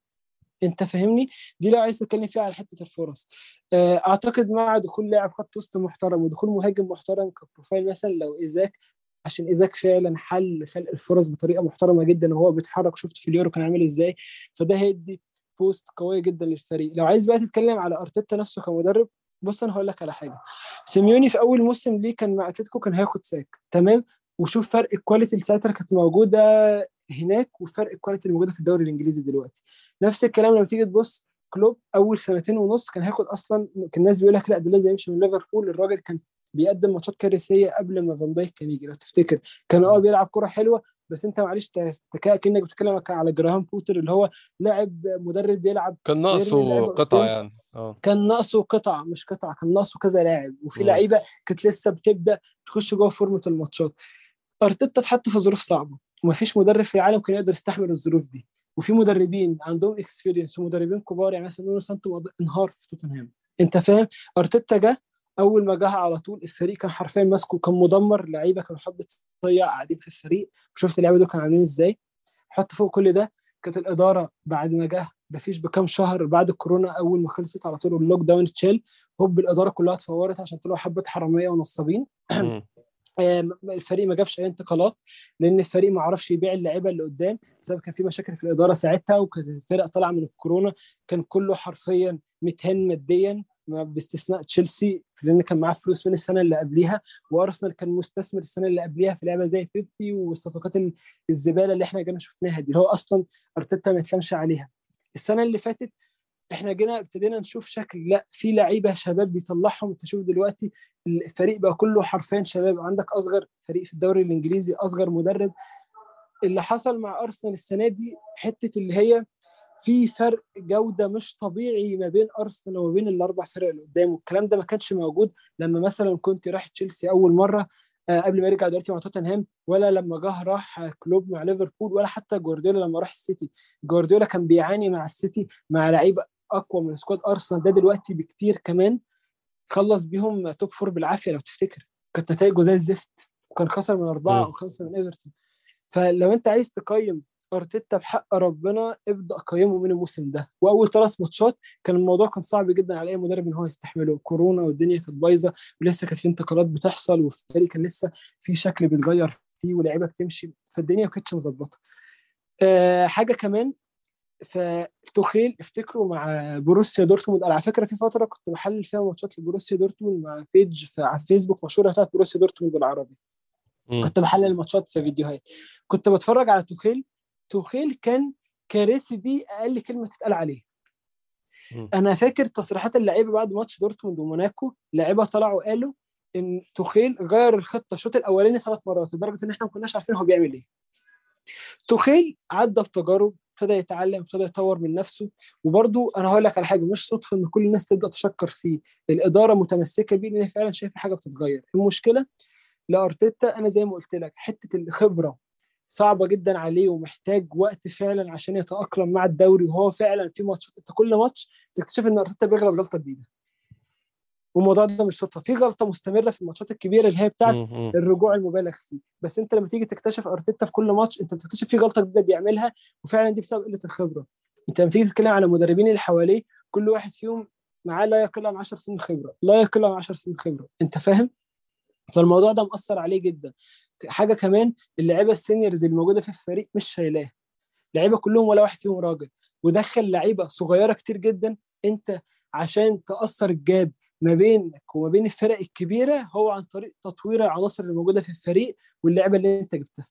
أنت فاهمني؟ دي لو عايز تتكلم فيها على حتة الفرص. آه، أعتقد مع دخول لاعب خط وسط محترم ودخول مهاجم محترم كبروفايل مثلا لو إيزاك عشان ايزاك فعلا حل خلق الفرص بطريقة محترمة جدا وهو بيتحرك. شفت في اليورو كان عامل إزاي؟ فده هيدي boost قويه جدا للفريق. لو عايز بقى تتكلم على أرتيتا نفسه كمدرب بص أنا هقول لك على حاجة. سيميوني في أول موسم ليه كان مع أتلتيكو كان هياخد sack. تمام؟ وشوف فرق ال quality اللي ساعتها كانت موجودة هناك وفرق ال quality اللي موجودة في الدوري الإنجليزي دلوقتي. نفس الكلام لما تيجي تبص كلوب أول سنتين ونص كان هياخد أصلا كان الناس بيقول لك لا ده لازم يمشي من ليفربول. الراجل كان بيقدم ماتشات كارثية قبل ما فان دايك كان يجي. لو تفتكر كان آه بيلعب كرة حلوة بس أنت معلش كأنك بتتكلم على جراهام بوتر اللي هو لاعب مدرب بيلعب كان ناقصه قطع. يعني. آه. كان ناقصه قطع مش قطع كان ناقصه كذا لاعب. وفي. لعيبة كانت لسه بتبدأ تخش جوه فورمة الماتشات. أرتيتا اتحط في ظروف صعبة. ومفيش مدرب في العالم كان يقدر يستحمل الظروف دي. وفي مدربين عندهم experience ومدربين كبار يعني مثلا نونو سانتو انهار في توتنهام. أنت فاهم؟ أرتيتا جه أول ما جه على طول الفريق كان حرفيا ماسكه كان مدمر لعيبة كانوا حبة صيع قاعدين في الفريق. وشفت اللعيبة دول كانوا عاملين إزاي؟ حط فوق كل ده كانت الإدارة بعد ما جه مفيش بكام شهر بعد الكورونا أول ما خلصت على طول ال lockdown اتشال هوب الإدارة كلها اتفورت عشان طلعوا حبة حرامية ونصابين. آه، الفريق ما جابش أي انتقالات لأن الفريق ما عرفش يبيع اللعيبة اللي قدام بسبب كان في مشاكل في الإدارة ساعتها وكانت الفرق طالعة من الكورونا كان كله حرفيا متهان ماديا. ما- باستثناء تشيلسي لأن كان معاه فلوس من السنة اللي قبليها وأرسنال كان مستثمر السنة اللي قبليها في لعبة زي بيبي والصفقات ال- الزبالة اللي إحنا جينا شفناها دي اللي هو أصلا أرتيتا ما يتلمش عليها. السنة اللي فاتت إحنا جينا ابتدينا نشوف شكل لأ في لعيبة شباب بيطلعهم. تشوف دلوقتي الفريق بقى كله حرفيا شباب. عندك أصغر فريق في الدوري الإنجليزي أصغر مدرب. اللي حصل مع أرسنال السنة دي حتة اللي هي في فرق جودة مش طبيعي ما بين أرسنال وما بين الأربع فرق اللي قدام والكلام ده ما كانش موجود لما مثلا كنت رايح تشيلسي أول مرة آه، قبل ما يرجع دلوقتي مع توتنهام ولا لما جه راح كلوب مع ليفربول ولا حتى جوارديولا لما راح السيتي. جوارديولا كان بيعاني مع السيتي مع لعيبه أقوى من squad أرسنال ده دلوقتي بكتير كمان. خلص بيهم top four بالعافية لو تفتكر. كانت نتائجه زي الزفت. وكان خسر من أربعة. أو خمسه من إيفرتون. فلو أنت عايز تقيم أرتيتا بحق ربنا ابدأ قيمه من الموسم ده. وأول ثلاث ماتشات كان الموضوع كان صعب جدا على أي مدرب إن هو يستحمله. كورونا والدنيا كانت بايظة ولسه كانت في انتقالات بتحصل والفريق كان لسه في شكل بيتغير فيه ولاعيبه بتمشي. فالدنيا ما كانتش مظبطة. أه حاجة كمان فتوخيل افتكروا مع بروسيا دورتموند. أنا على فكرة في فترة كنت بحلل فيها ماتشات لبروسيا دورتموند مع page على الفيسبوك مشهورة بتاعت بروسيا دورتموند بالعربي. كنت بحلل الماتشات في فيديوهات. كنت بتفرج على توخيل توخيل كان كارثي بيه أقل كلمة تتقال عليه. مم. أنا فاكر تصريحات اللعيبة بعد ماتش دورتموند وموناكو لعيبة طلعوا قالوا إن توخيل غير الخطة الشوط الأولاني ثلاث مرات لدرجة إن إحنا ما كناش عارفين هو بيعمل إيه. توخيل عدى بتجارب ابتدى يتعلم ابتدى يطور من نفسه. وبرده أنا هقول لك على حاجة مش صدفة إن كل الناس تبدأ تشكر فيه الإدارة متمسكه بيه لأن فعلا شايفة حاجة بتتغير. المشكلة لأرتيتا أنا زي ما قلت لك حتة الخبرة صعبة جدا عليه ومحتاج وقت فعلا عشان يتأقلم مع الدوري وهو فعلا في ماتش أنت كل ماتش تكتشف إن أرتيتا بيغلط غلطة جديدة. والموضوع ده مش صدفة في غلطة مستمرة في الماتشات الكبيرة اللي هي بتاعت. الرجوع المبالغ فيه. بس أنت لما تيجي تكتشف أرتيتا في كل ماتش أنت بتكتشف في غلطة جديده بيعملها وفعلا دي بسبب قلة الخبرة. أنت لما تيجي تتكلم على المدربين اللي حواليه كل واحد فيهم معاه لا يقل عن 10 سنين خبرة لا يقل عن 10 سنين خبرة. أنت فاهم؟ فالموضوع ده مأثر عليه جدا. حاجة كمان اللعيبة ال seniors اللي موجودة في الفريق مش شايلاه لعيبة كلهم ولا واحد فيهم راجل. ودخل لعيبة صغيرة كتير جدا. أنت عشان تقصر ال gap ما بينك وما بين الفرق الكبيرة هو عن طريق تطوير العناصر اللي موجودة في الفريق واللعيبة اللي أنت جبتها.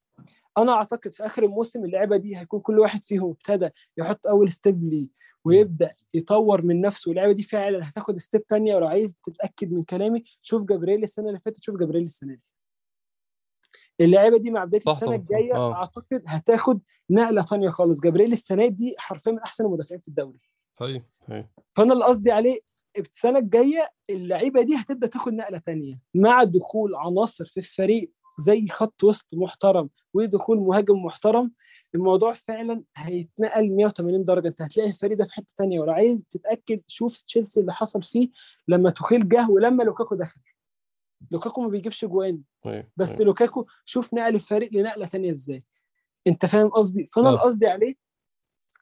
أنا أعتقد في آخر الموسم اللعيبة دي هيكون كل واحد فيهم ابتدى يحط أول step ليه ويبدأ يطور من نفسه. واللعيبة دي فعلا هتاخد step تانية ولو عايز تتأكد من كلامي شوف جبريل السنة اللي فاتت شوف جبريل السنة دي. اللعيبة دي مع بداية السنة. الجاية آه. أعتقد هتاخد نقلة تانية خالص. جبريل السنة دي حرفيا من أحسن المدافعين في الدوري. طيب طيب. فأنا اللي قصدي عليه السنة الجاية اللعيبة دي هتبدأ تاخد نقلة تانية. مع دخول عناصر في الفريق زي خط وسط محترم ودخول مهاجم محترم الموضوع فعلا هيتنقل 180 درجة. أنت هتلاقي الفريق ده في حتة تانية. ولو عايز تتأكد شوف تشيلسي اللي حصل فيه لما توخيل جه ولما لوكاكو دخل. لوكاكو ما بيجيبش جوان طيب بس طيب. لوكاكو شوف نقل الفريق لنقلة تانية إزاي أنت فاهم قصدي فأنا آه. قصدي عليه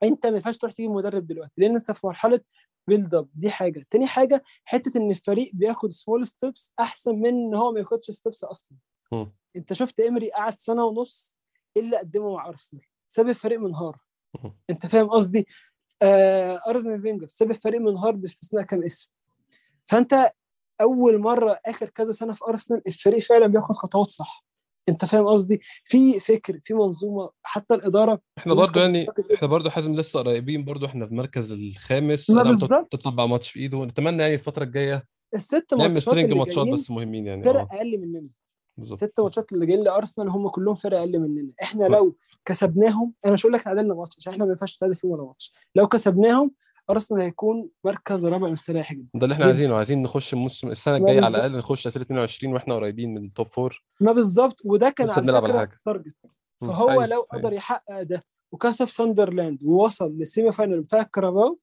أنت ما ينفعش تروح تجيب مدرب دلوقتي لأن أنت في مرحلة build up دي حاجة تاني حاجة حتة إن الفريق بياخد small steps أحسن من إن هو ما ياخدش steps أصلا مم. أنت شفت امري قعد سنة ونص إيه اللي قدمه مع أرسنال ساب الفريق منهار. أنت فاهم قصدي آه أرسنال فينجر ساب الفريق منهار باستثناء كام اسم فأنت أول مرة آخر كذا سنة في أرسنال الفريق فعلا بياخد خطوات صح. أنت فاهم قصدي؟ في فكر في منظومة حتى الإدارة إحنا كانت يعني إحنا برضو حازم لسه قريبين برضو إحنا في المركز الخامس. تط- بالظبط. تطلع بقى ماتش في إيده. نتمنى يعني الفترة الجاية الست نعمل ماتشات اللي ماتشات بس مهمين يعني. فرق آه. أقل مننا. بالظبط. ست ماتشات اللي جايين لأرسنال هم كلهم فرق أقل مننا. إحنا لو كسبناهم أنا مش هقول لك تعادلنا ماتش عشان إحنا ما ينفعش نتعادل فيهم ولا ماتش. لو كسبناهم أرسنال هيكون مركز رابع مستريح جدا ده اللي إحنا. عايزينه عايزين نخش الموسم السنة ما الجاية على. الأقل نخش 2022 وإحنا قريبين من ال top four ما بالظبط وده كان على فكرة حاجة. target مم. فهو أيوة، لو أيوة. قدر يحقق ده وكسب ساندرلاند ووصل لل semi final بتاع الكاراباو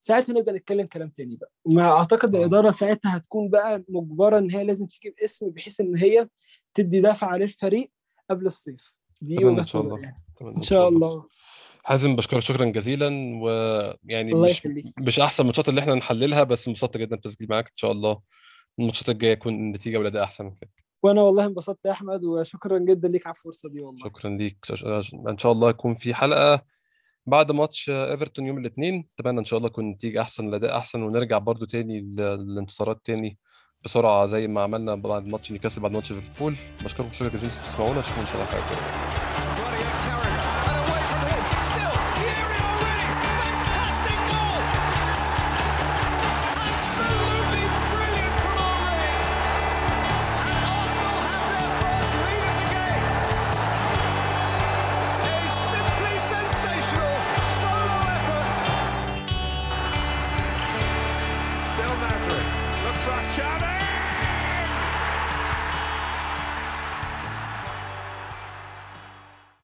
ساعتها نبدأ نتكلم كلام تاني بقى مع أعتقد. الإدارة ساعتها هتكون بقى مجبرة إن هي لازم تجيب اسم بحيث إن هي تدي دفعه للفريق قبل الصيف دي إن وجهة شاء نظري الله. يعني إن شاء الله حازم بشكرك شكرا جزيلا ويعني الله مش يخليك. مش أحسن الماتشات اللي إحنا نحللها بس انبسطت جدا بالتسجيل معاك إن شاء الله. الماتشات الجاية يكون النتيجه والاداء أحسن من كده وأنا والله انبسطت يا أحمد وشكرا جدا ليك على الفرصة دي والله. شكرا ليك. إن شاء الله يكون في حلقة بعد ماتش إيفرتون يوم الاثنين. أتمنى إن شاء الله يكون النتيجه أحسن الاداء أحسن ونرجع برضو تاني للانتصارات تاني بسرعة زي ما عملنا بعد ماتش نيوكاسل بعد ماتش ليفربول. بشكركم شكرا جزيلا تسمعونا أشوفكم إن شاء الله في حلقة